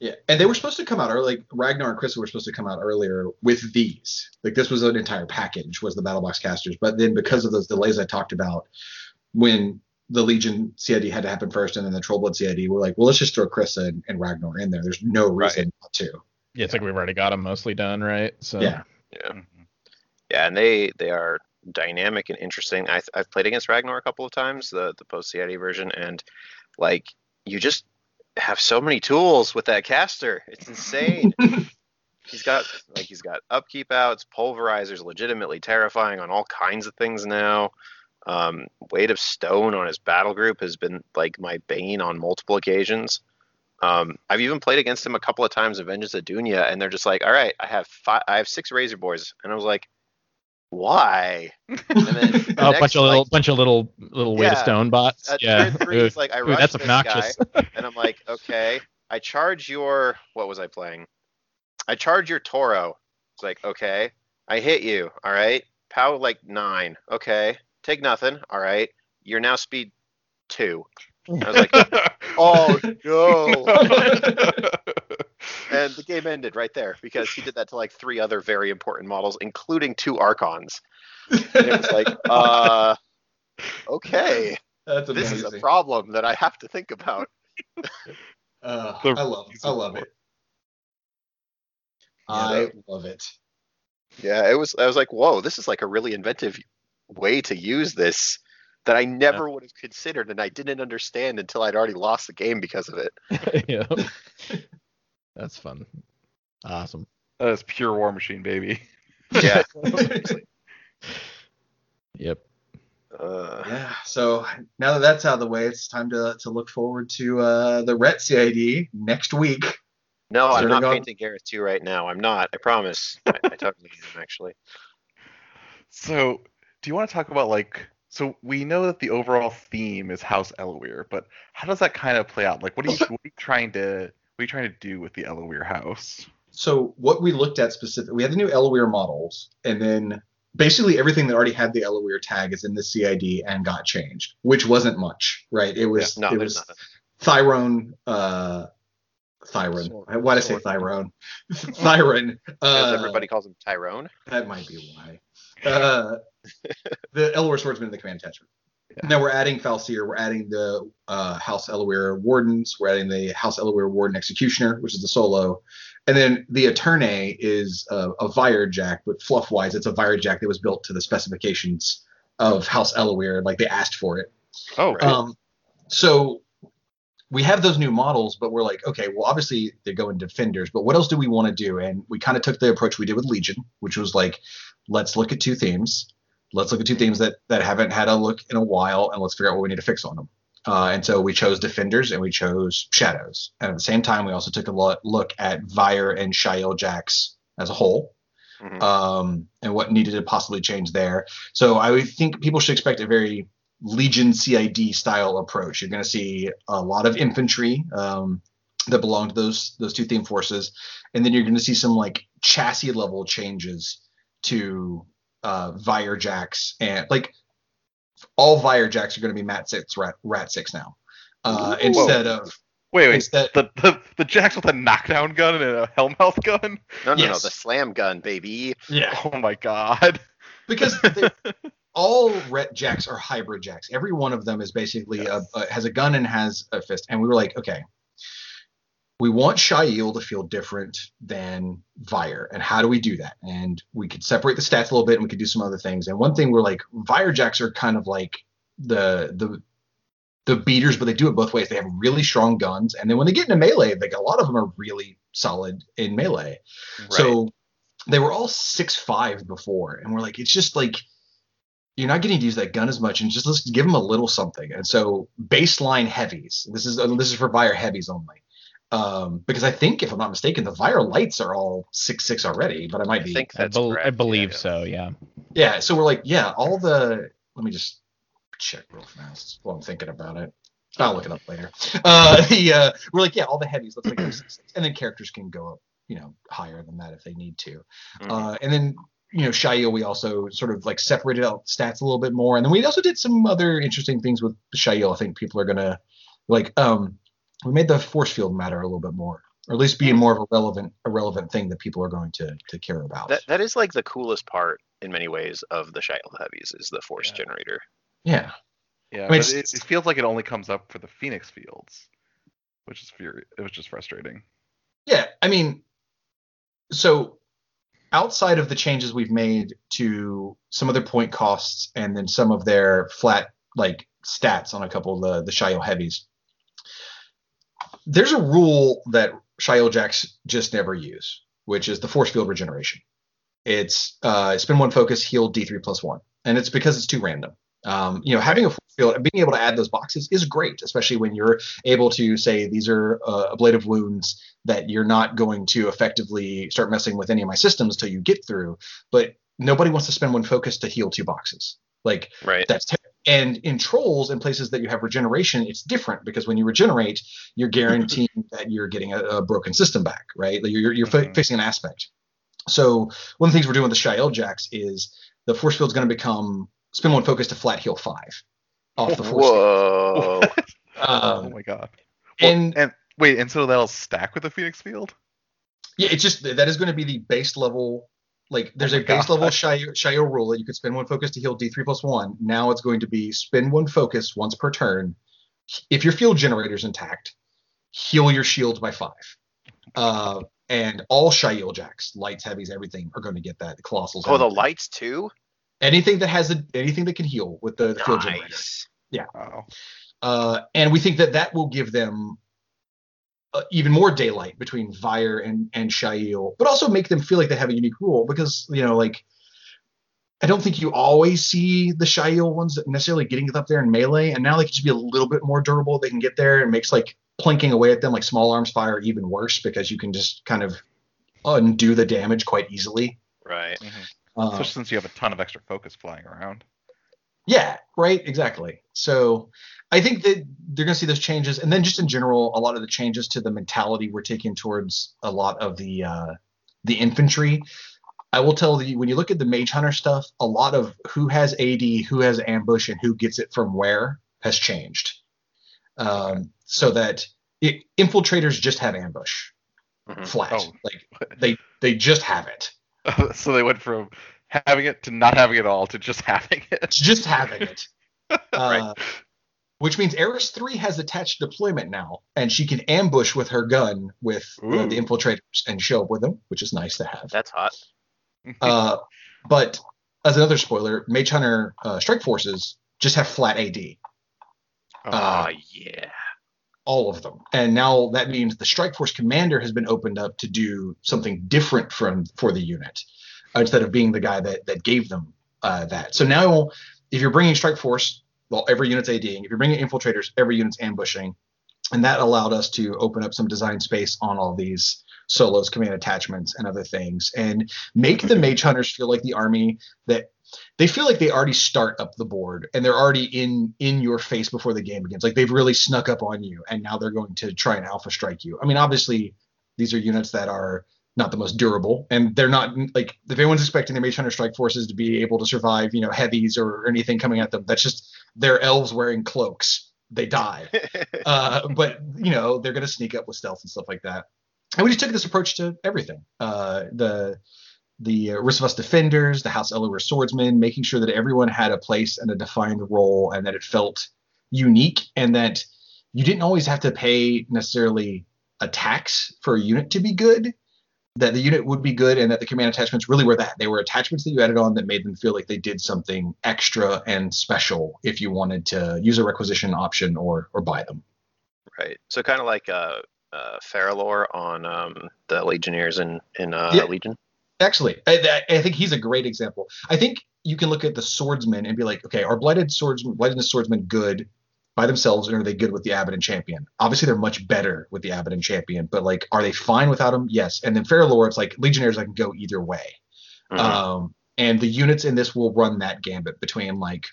Yeah, and they were supposed to come out early. Like Ragnor and Kryssa were supposed to come out earlier with these. Like this was an entire package, was the Battle Box casters. But then because of those delays I talked about, when the Legion CID had to happen first, and then the Trollblood CID, we're like, well, let's just throw Kryssa and, and Ragnor in there. There's no reason not to. Yeah, it's like we've already got them mostly done, right? So Yeah. Yeah, yeah, and they they are dynamic and interesting. I I've played against Ragnor a couple of times, the the post CID version, and like you just have so many tools with that caster. It's insane. he's got like he's got upkeep outs, pulverizers, legitimately terrifying on all kinds of things now. Um, weight of stone on his battle group has been like my bane on multiple occasions. Um, I've even played against him a couple of times in Vengeance of Dhunia, and they're just like, "All right, I have five, I have six Razor Boys," and I was like, "Why?" And then the Oh, a next, bunch of little like, bunch of little little weight of stone bots. at yeah, three, Ooh, it's like I ooh, that's this obnoxious. guy, and I'm like, okay, I charge your what was I playing? I charge your Toro. It's like, okay, I hit you. All right, pow like nine. Okay, take nothing. All right, you're now speed two. I was like, oh no. And the game ended right there because he did that to like three other very important models, including two Archons. And it was like, uh, okay, That's this is a problem that I have to think about. Uh, I love, I love it. Yeah, I love it. Yeah, it was. I was like, whoa, this is like a really inventive way to use this that I never would have considered, and I didn't understand until I'd already lost the game because of it. yeah. That's fun. Awesome. that is pure War Machine, baby. Yeah. Yep. Uh, Yeah. So now that that's out of the way, it's time to to look forward to uh, the Ret CID next week. no, I'm Starting not on- painting Garryth 2 right now. I'm not. I promise. I, I totally am, actually. So, do you want to talk about like? So we know that the overall theme is House Ellowuyr, but how does that kind of play out? Like, what are you, what are you trying to, what are you trying to do with the Ellowuyr house? So what we looked at specifically, we had the new Ellowuyr models, and then basically everything that already had the Ellowuyr tag is in the CID and got changed, which wasn't much, right? It was No, it there's was nothing. Thyron, uh, Thyron. Why did I say sword. Thyron? Thyron. Because Uh, everybody calls him Tyrone. That might be why. Uh, the Ellowuyr Swordsman and the Command Attachment. And then we're adding Falseer. We're adding the uh, House Ellowuyr Wardens. We're adding the House Ellowuyr Warden Executioner, which is the solo. And then the Eternae is uh, a Vyre Jack, but fluff wise, it's a Vyre Jack that was built to the specifications of House Ellowuyr. Like they asked for it. Oh, Right. Um, so we have those new models, but we're like, okay, well, obviously they're going defenders, but what else do we want to do? And we kind of took the approach we did with Legion, which was like, let's look at two themes. Let's look at two themes that that haven't had a look in a while, and let's figure out what we need to fix on them. Uh, and so we chose defenders and we chose shadows. And at the same time, we also took a lo- look at Vyre and Shyeel Jax as a whole Mhm. um, and what needed to possibly change there. So I would think people should expect a very Legion CID style approach. You're going to see a lot of infantry um, that belong to those those two theme forces, and then you're going to see some like chassis level changes to uh, Vyre Jacks and like all Vyre Jacks are going to be Matt Six Rat, Rat Six now. Uh, Whoa. instead of wait, wait. instead, The, the the Jacks with a knockdown gun and a Hellmouth gun. No, no, no. The slam gun, baby. yeah, Oh my god. because they- all ret jacks are hybrid jacks. Every one of them is basically a, a, has a gun and has a fist. And we were like, okay, we want Shyeel to feel different than Vyre. And how do we do that? And we could separate the stats a little bit and we could do some other things. And one thing we're like, Vyre jacks are kind of like the the the beaters, but they do it both ways. They have really strong guns, and then when they get into melee, like a lot of them are really solid in melee. So they were all six five before, and we're like, it's just like you're not getting to use that gun as much, and just let's give them a little something. And so baseline heavies. This is this is for Vyre heavies only, um, because I think if I'm not mistaken, the Vyre lights are all six six already, but I might I be. think I, that's bel- correct. I believe yeah. so. Yeah. Yeah, so we're like, yeah, all the. Let me just check real fast while I'm thinking about it. I'll look it up later. Uh, the uh, we're like, yeah, all the heavies. Let's make them six, six. and then characters can go up, you know, higher than that if they need to. Mhm. Uh, and then you know, Shyeel, we also sort of like separated out stats a little bit more, and then we also did some other interesting things with Shyeel. I think people are gonna like. Um, we made the force field matter a little bit more, or at least be mm-hmm. more of a relevant, a relevant thing that people are going to to care about. That that is like the coolest part in many ways of the Shield Heavies is the force Yeah. generator. yeah. Yeah, I mean, but it, it feels like it only comes up for the Phoenix Fields, which is furi- it was just frustrating. Yeah, I mean, so outside of the changes we've made to some of their point costs and then some of their flat like stats on a couple of the the Shyeel heavies, there's a rule that Shyeel jacks just never use, which is the force field regeneration. It's uh, spin one focus, heal D3 plus one, and it's because it's too random. Um, you know, having a force field, being able to add those boxes is great, especially when you're able to say these are uh, ablative wounds that you're not going to effectively start messing with any of my systems until you get through. But nobody wants to spend one focus to heal two boxes. Like Right. that's ter- and in trolls and places that you have regeneration, it's different because when you regenerate, you're guaranteeing that you're getting a, a broken system back, right? Like you're you're fi- Mhm. fixing an aspect. So one of the things we're doing with the Shyeel Jacks is the force field's going to become spin one focus to flat heal five off the force. field. Whoa. oh Um, my god. Well, and and wait, and so that'll stack with the Phoenix Field? Yeah, it's just that is going to be the base level. Like, there's Oh a my base level God. Shio, Shio rule that you could spend one focus to heal D3 plus one. Now it's going to be spend one focus once per turn. If your field generator's intact, heal your shield by five. Uh, and all Shyeel jacks, lights, heavies, everything are going to get that. The colossals. Oh, the everything. lights too. Anything that has a, anything that can heal with the, the field generator. Nice. Wow. Uh, and we think that that will give them uh, even more daylight between Vyre and and Shyeel, but also make them feel like they have a unique rule because you know like I don't think you always see the Shyeel ones necessarily getting up there in melee, and now they can just be a little bit more durable. They can get there and makes like plinking away at them like small arms fire even worse because you can just kind of undo the damage quite easily. Right. Uh, Especially since you have a ton of extra focus flying around. Yeah, right, exactly. So I think that they're going to see those changes, and then just in general, a lot of the changes to the mentality we're taking towards a lot of the uh, the infantry. I will tell you when you look at the Mage Hunter stuff, a lot of who has AD, who has ambush, and who gets it from where has changed. Um, so that it, infiltrators just have ambush Mhm. flat. Oh. Like they they just have it. so they went from having it to not having it all to just having it. It's just having it. Uh, Which means Eiryss 3 has attached deployment now, and she can ambush with her gun with uh, the infiltrators and show up with them, which is nice to have. That's hot. Uh, but as another spoiler, Mage Hunter uh, Strike Forces just have flat AD, Oh Uh, yeah. all of them. And now that means the Strike Force commander has been opened up to do something different from for the unit, uh, instead of being the guy that that gave them uh, that. So now, if you're bringing Strike Force, well, every unit's ADing. If you're bringing infiltrators, every unit's ambushing, and that allowed us to open up some design space on all these solos, command attachments, and other things, and make the Mage Hunters feel like the army that they feel like they already start up the board and they're already in in your face before the game begins. Like they've really snuck up on you, and now they're going to try and alpha strike you. I mean, obviously, these are units that are not the most durable, and they're not like if anyone's expecting the Mage Hunter Strike Forces to be able to survive, you know, heavies or anything coming at them. That's just they're elves wearing cloaks. They die uh, but you know they're going to sneak up with stealth and stuff like that. And we just took this approach to everything. Uh, the the uh, Risvas defenders, the House Ellowuyr swordsmen, making sure that everyone had a place and a defined role, and that it felt unique, and that you didn't always have to pay necessarily a tax for a unit to be good. That the unit would be good, and that the command attachments really were that. They were attachments that you added on that made them feel like they did something extra and special if you wanted to use a requisition option or or buy them. Right. So kind of like uh, uh, Faralore on um, the Legionnaires in in uh, Yeah. Legion. Actually, I, I think he's a great example. I think you can look at the swordsmen and be like, okay, are blighted swordsmen, blightedness swordsmen good by themselves, and are they good with the Abaddon champion? Obviously, they're much better with the Abaddon champion, but like, are they fine without him? Yes. And then Fairlore, it's like Legionnaires, I can go either way. Mhm. Um, and the units in this will run that gambit between like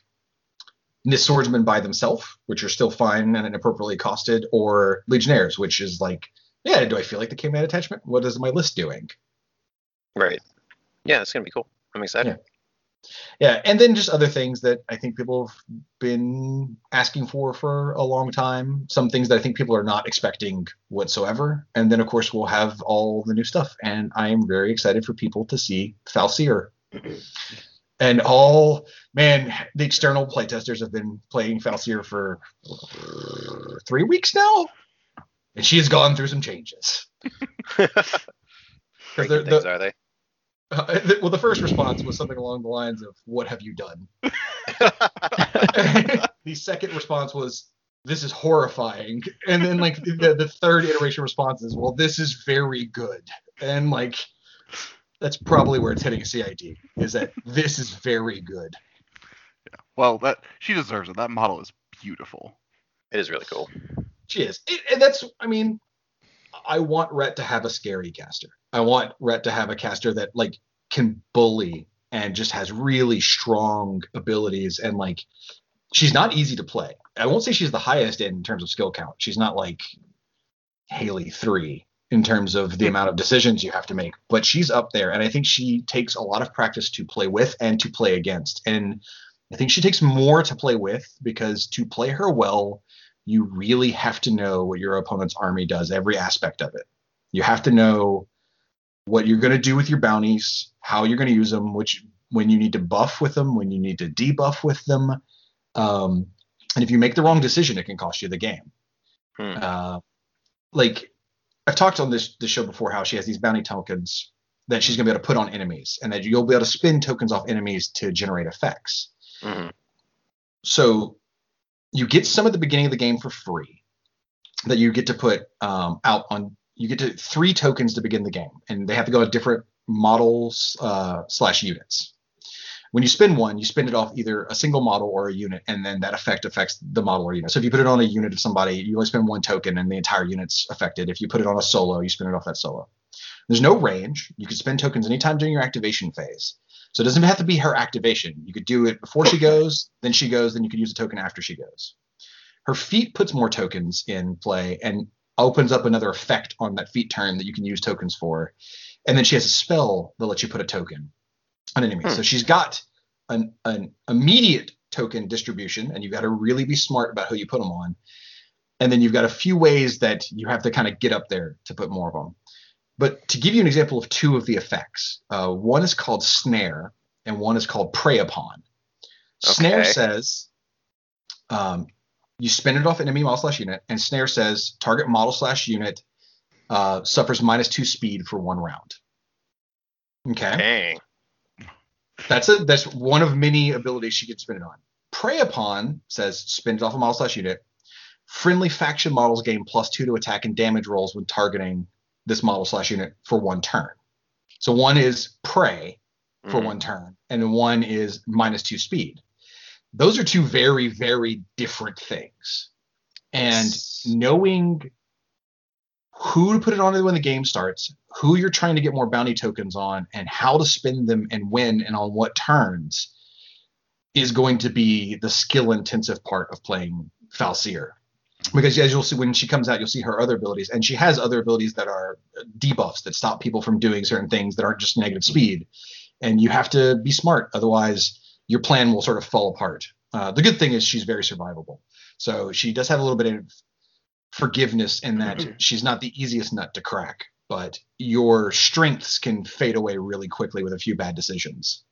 this swordsman by themselves, which are still fine and appropriately costed, or Legionnaires, which is like, yeah, do I feel like the K-Man attachment? What is my list doing? right. Yeah, it's gonna be cool. I'm excited. Yeah, and then just other things that I think people have been asking for for a long time. Some things that I think people are not expecting whatsoever. And then, of course, we'll have all the new stuff. And I am very excited for people to see Falsier. And all, man, the external playtesters have been playing Falsier for three weeks now. And she has gone through some changes. they're- things the- are they? Uh, well, the first response was something along the lines of, What have you done? the second response was this is horrifying and then like the, the third iteration response is well this is very good and like that's probably where it's hitting a cid is that this is very good Yeah. Well, that she deserves it. That model is beautiful. It is really cool. she is it, and that's i mean i want Ret to have a scary caster. I want Ret to have a caster that like can bully and just has really strong abilities and like she's not easy to play. I won't say she's the highest in terms of skill count. She's not like haley 3 in terms of the amount of decisions you have to make but she's up there and i think she takes a lot of practice to play with and to play against. And i think she takes more to play with because to play her well you really have to know what your opponent's army does, every aspect of it. You have to know what you're going to do with your bounties, how you're going to use them, which when you need to buff with them, when you need to debuff with them. Um, and if you make the wrong decision, it can cost you the game. Hmm. Uh, like I've talked on this, this show before how she has these bounty tokens that she's going to be able to put on enemies, and that you'll be able to spin tokens off enemies to generate effects Mhm. so you get some at the beginning of the game for free that you get to put um, out on you get to three tokens to begin the game and they have to go to different models uh, slash units. When you spin one you spin it off either a single model or a unit and then that effect affects the model or unit. So if you put it on a unit of somebody you only spend one token and the entire unit's affected. If you put it on a solo you spin it off that solo. There's no range. You can spend tokens anytime during your activation phase so it doesn't have to be her activation. You could do it before she goes, then she goes, then you could use a token after she goes. Her feat puts more tokens in play and opens up another effect on that feat turn that you can use tokens for. And then she has a spell that lets you put a token on enemy. Hmm. So she's got an, an immediate token distribution, and you've got to really be smart about who you put them on. and then you've got a few ways that you have to kind of get up there to put more of them. But to give you an example of two of the effects, uh, one is called snare and one is called prey upon. Snare says um, you spin it off enemy model slash unit, and snare says target model slash unit uh, suffers minus two speed for one round. Okay. Dang. That's a that's one of many abilities she can spin it on. Prey upon says spins off a model slash unit. Friendly faction models gain plus two to attack and damage rolls when targeting this model slash unit for one turn. So one is prey for Mhm. one turn, and one is minus two speed. Those are two very, very different things. And knowing who to put it on when the game starts, who you're trying to get more bounty tokens on, and how to spend them and when and on what turns is going to be the skill intensive part of playing Falseer. Because as you'll see when she comes out, you'll see her other abilities, and she has other abilities that are debuffs that stop people from doing certain things that aren't just negative speed. And you have to be smart, otherwise your plan will sort of fall apart. Uh, the good thing is she's very survivable, so she does have a little bit of forgiveness in that she's not the easiest nut to crack, but your strengths can fade away really quickly with a few bad decisions.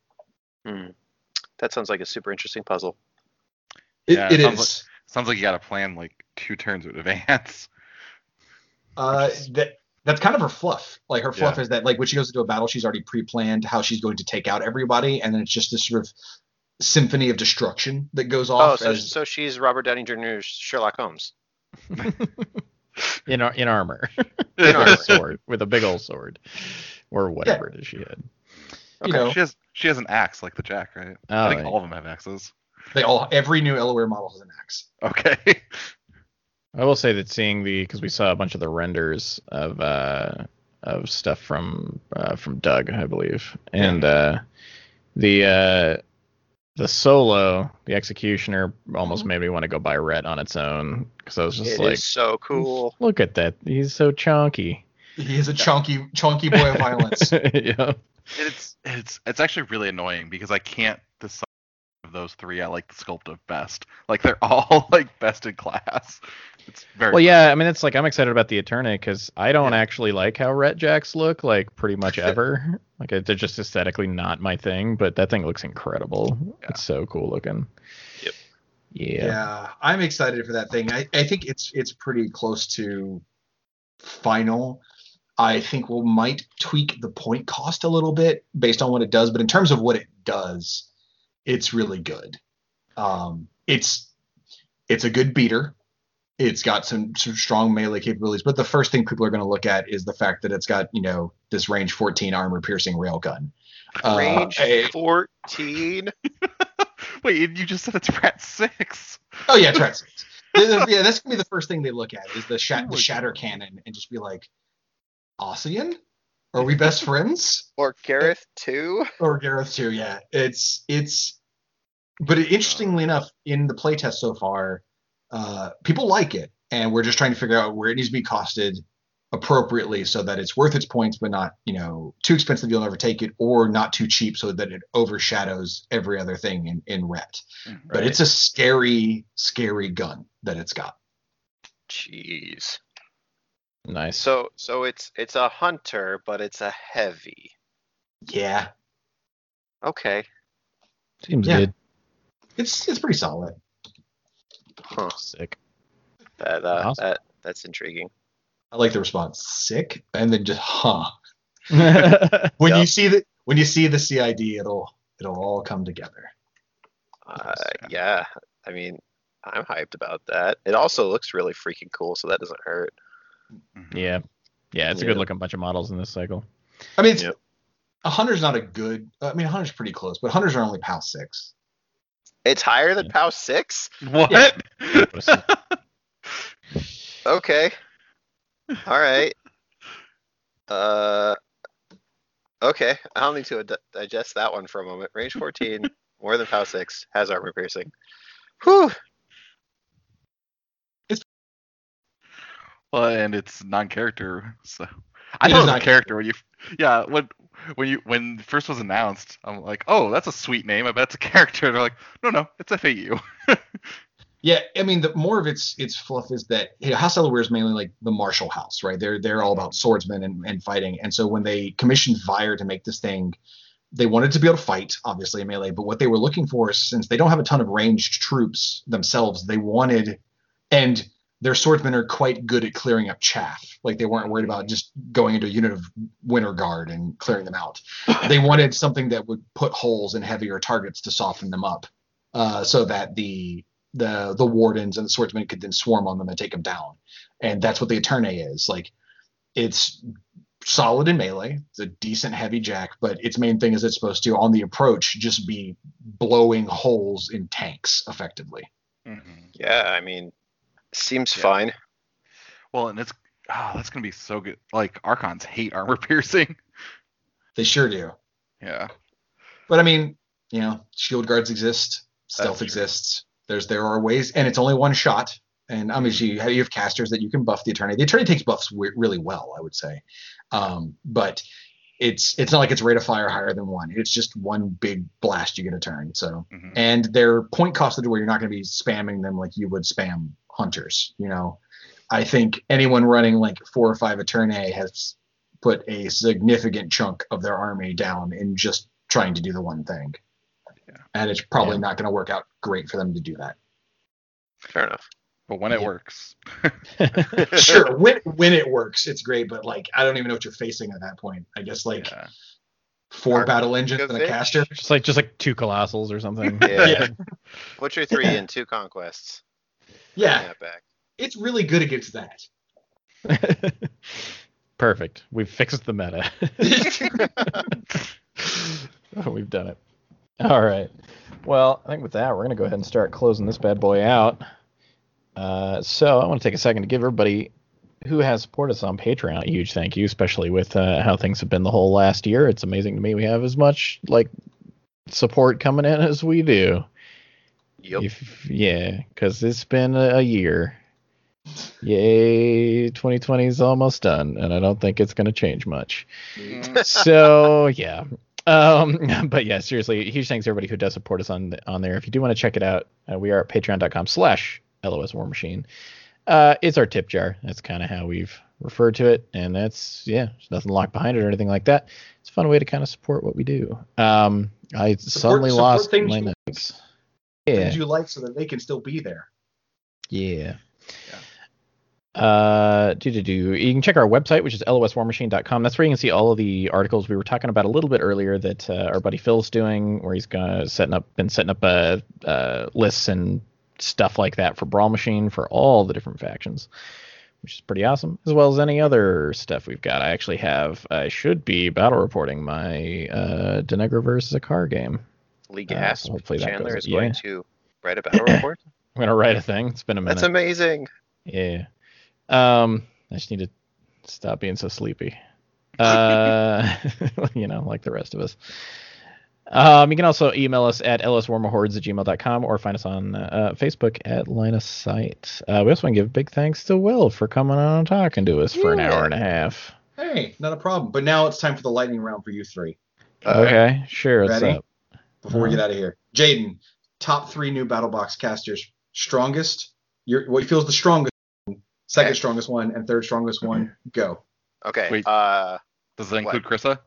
Hmm. That sounds like a super interesting puzzle. It, Yeah, it it sounds is. Sounds like you got to plan like two turns in advance. Uh, that that's kind of her fluff. Like her fluff Yeah. is that like when she goes into a battle, she's already pre-planned how she's going to take out everybody, and then it's just this sort of symphony of destruction that goes Oh, off. so as- so she's Robert Downey Jr.'s Sherlock Holmes. in in armor, In with armor. a sword, with a big old sword, or whatever it is she had. you know, She has she has an axe like the Jack, right? Oh, I think yeah. all of them have axes. They all every new Ellowuyr model has an axe. Okay. I will say that seeing the because we saw a bunch of the renders of uh, of stuff from uh, from Doug, I believe, and uh, the uh, the solo, the executioner, almost made me want to go buy Ret on its own because I was just It is like, so cool. look at that, he's so chunky. He is a chunky, chunky boy of violence. yeah. it's it's it's actually really annoying because I can't decide of those three. I like the sculpt of best. Like they're all like best in class. It's very Well, yeah, I mean, it's like I'm excited about the Eternae because I don't Yeah. actually like how Ret Jacks look, like pretty much ever. like it- they're just aesthetically not my thing, but that thing looks incredible. Yeah. It's so cool looking. Yep. Yeah. Yeah, I'm excited for that thing. I, I think it's it's pretty close to final. I think we might tweak the point cost a little bit based on what it does, but in terms of what it does, it's really good. Um, it's it's a good beater. It's got some, some strong melee capabilities, but the first thing people are going to look at is the fact that it's got you know this range 14 armor piercing railgun. Uh, Range eh, 14. Wait, you just said it's Rat Six. Oh yeah, Tret six. yeah, that's gonna be the first thing they look at is the shat Oh the shatter cannon and just be like, Ossyan? Are we best friends? Or Garryth too? Or Garryth too? Yeah, it's it's. But interestingly enough, in the playtest so far, uh, people like it, and we're just trying to figure out where it needs to be costed appropriately so that it's worth its points, but not you know too expensive you'll never take it, or not too cheap so that it overshadows every other thing in in Ret. But it's a scary, scary gun that it's got. Jeez. Nice. So so it's it's a hunter, but it's a heavy. Yeah, Okay. Seems yeah. good. it's it's pretty solid. Huh. Sick. That uh, Awesome. that that's intriguing. I like the response, sick, and then just huh. yeah. When you see the when you see the CID, it'll it'll all come together. Uh, yeah. I mean, I'm hyped about that. It also looks really freaking cool, so that doesn't hurt. Mhm. Yeah. Yeah, it's a good looking bunch of models in this cycle. I mean, it's, Yep. a hunter's not a good. I mean, a hunter's pretty close, but hunters are only POW six. It's higher than Yeah. POW six. What? Yeah. Okay. All right. Uh. Okay, I'll need to ad- digest that one for a moment. Range 14, more than POW 6, has armor piercing. Whew. Well, and it's non-character, so I It thought it was non-character. when you, yeah, when when you when first was announced, I'm like, oh, that's a sweet name. I bet it's a character. And They're like, no, no, it's FAU. Yeah, I mean, the more of its its fluff is that you know, House Delaware is mainly like the martial house, right? They're they're all about swordsmen and, and fighting. And so when they commissioned Vyre to make this thing, they wanted to be able to fight, obviously in melee. But what they were looking for, since they don't have a ton of ranged troops themselves, they wanted, and their swordsmen are quite good at clearing up chaff. Like they weren't worried about just going into a unit of Winter Guard and clearing them out. They wanted something that would put holes in heavier targets to soften them up, uh, so that the the the wardens and the swordsmen could then swarm on them and take them down. And that's what the Eternae is. Like it's solid in melee. It's a decent heavy jack, but its main thing is it's supposed to on the approach just be blowing holes in tanks effectively. Mhm. Yeah, I mean, seems Yeah. fine. Well, and it's oh, that's gonna be so good. Like Archons hate armor piercing. They sure do. Yeah. But I mean, you know, shield guards exist, stealth exists. There's there are ways, and it's only one shot. And I mean, you you have casters that you can buff the Eternae. The Eternae takes buffs w- really well, I would say. Um, but it's it's not like it's rate of fire higher than one. It's just one big blast you get a turn. So Mhm. and they're point costed where you're not going to be spamming them like you would spam hunters. You know, I think anyone running like four or five Eternae has put a significant chunk of their army down in just trying to do the one thing. Yeah. And it's probably Yeah. not going to work out great for them to do that. Fair enough. But when it Yeah. works. sure, when when it works, it's great, but like I don't even know what you're facing at that point. I guess like Yeah. four Arc- battle engines and a caster. Just like just like two colossals or something. Yeah. Yeah. Butcher three and two conquests. Yeah, back. it's really good against that. Perfect. We've fixed the meta. Oh, We've done it. All right. Well, I think with that, we're going to go ahead and start closing this bad boy out. Uh, so I want to take a second to give everybody who has supported us on Patreon a huge thank you, especially with uh, how things have been the whole last year. It's amazing to me we have as much like support coming in as we do. Yep. If, yeah, because it's been a, a year. Yay, 2020 is almost done, and I don't think it's going to change much. so yeah, um, but yeah, seriously, huge thanks to everybody who does support us on on there. If you do want to check it out, uh, we are at Patreon.com/slash LOS War Machine. Uh, it's our tip jar. That's kind of how we've referred to it, and that's yeah, there's nothing locked behind it or anything like that. It's a fun way to kind of support what we do. Um, I suddenly support lost my you- notes. Yeah, Things you like so that they can still be there. yeah. Uh, do do do. You can check our website, which is loswarmachine.com. That's where you can see all of the articles we were talking about a little bit earlier that uh, our buddy Phil's doing, where he's gonna setting up, been setting up uh, uh, lists and stuff like that for Brawl Machine for all the different factions, which is pretty awesome, as well as any other stuff we've got. I actually have, I should be battle reporting my uh, Deneghra versus a car game. Lee Uh, so hopefully that Chandler goes- is going to write a battle report. I'm gonna write a thing. It's been a minute. That's amazing. Yeah. Um, I just need to stop being so sleepy. Uh, you know, like the rest of us. Um, you can also email us at lswarmahordes at gmail.com or find us on uh, Facebook at Line of Sight. Uh, we also want to give big thanks to Will for coming on and talking to us for an hour and a half. Hey, not a problem. But now it's time for the lightning round for you three. Okay, sure. What's Ready? up? Before we Uh-huh. get out of here, Jaden, top three new battle box casters, strongest. Your what feels the strongest, one, second Okay. strongest one, and third strongest one. Go. Okay. Wait. Uh, Does that include Kryssa?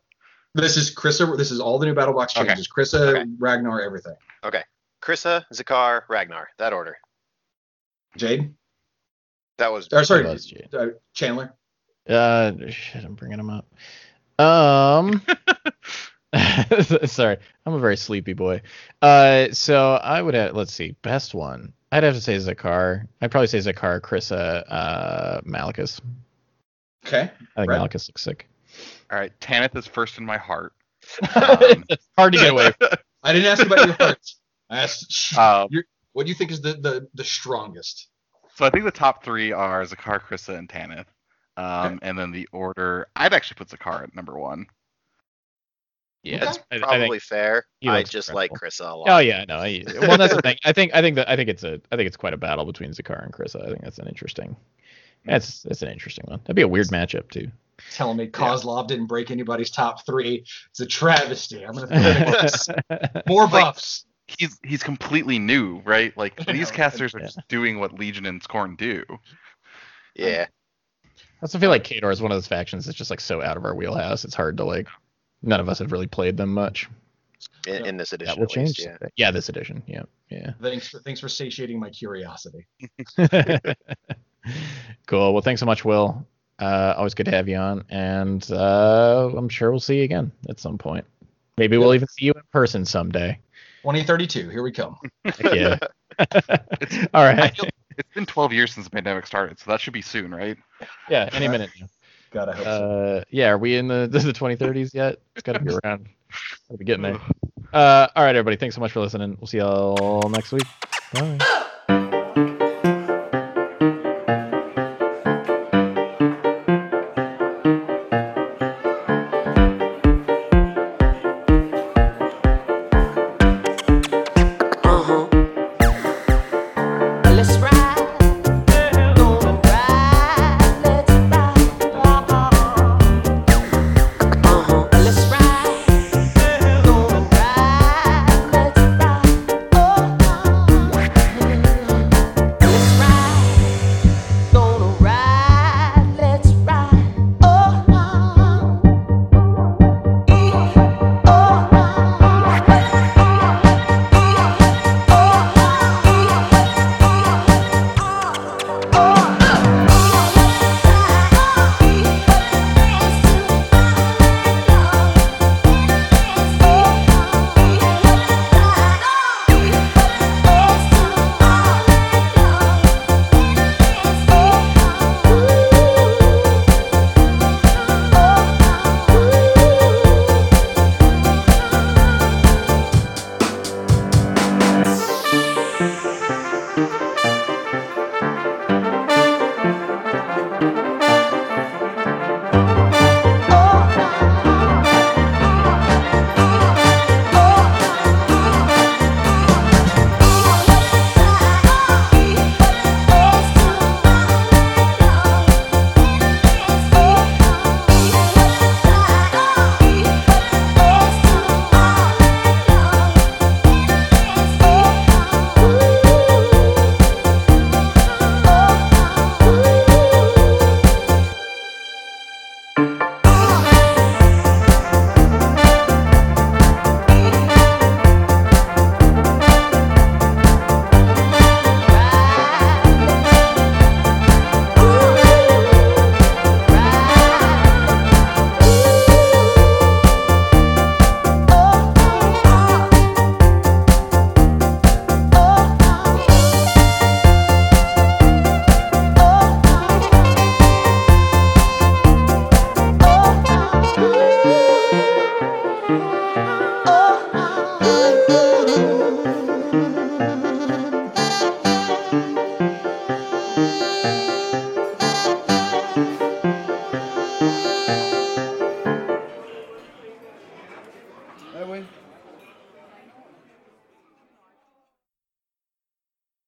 This is Kryssa. This is all the new battle box Okay. changes. Kryssa, Okay. Ragnor, everything. Okay. Kryssa, Zakar, Ragnor. That order. Jade, That was. or sorry, Buzz, Jade. uh, Chandler. Uh, shit, I'm bringing him up. Um, sorry, I'm a very sleepy boy. Uh, so I would have, let's see, best one. I'd have to say Zakar. I'd probably say Zakar, Kryssa, uh, Malekus. Okay. I think Right. Malekus looks sick. All right, Tanith is first in my heart. Um, hard to get away. From. I didn't ask about your heart. I asked Um, what do you think is the the, the strongest. So I think the top three are Zakar, Kryssa, and Tanith. Um, And then the order, I'd actually put Zakar at number one. Yeah, That's I- I probably think- fair. I just incredible. like Kryssa a lot. Oh yeah, no. I, well, that's the thing. I think I think that I think it's a I think it's quite a battle between Zakar and Kryssa. I think that's an interesting. That's that's an interesting one. That'd be a weird matchup too. Telling me Kozlov didn't break anybody's top three. It's a travesty. I'm gonna throw in the books. more Like- buffs. he's he's completely new, right? Like these casters are Yeah. just doing what Legion and Skorne do. Yeah. I also feel like Khador is one of those factions that's just like so out of our wheelhouse. It's hard to like. None of us have really played them much. In, in this edition, That will at least, change. yeah. Yeah, this edition. Yeah, yeah. Thanks for thanks for satiating my curiosity. cool. Well, thanks so much, Will. Uh, always good to have you on, and uh, I'm sure we'll see you again at some point. Maybe we'll even see you in person someday. 2032, here we come. Yeah. It's, All right. Feel, it's been 12 years since the pandemic started, so that should be soon, right? Yeah, any minute. now. God, I hope so. Uh, yeah, are we in the the 2030s yet? It's got to be around. Got to be getting there. Uh, all right, everybody. Thanks so much for listening. We'll see y'all next week. Bye.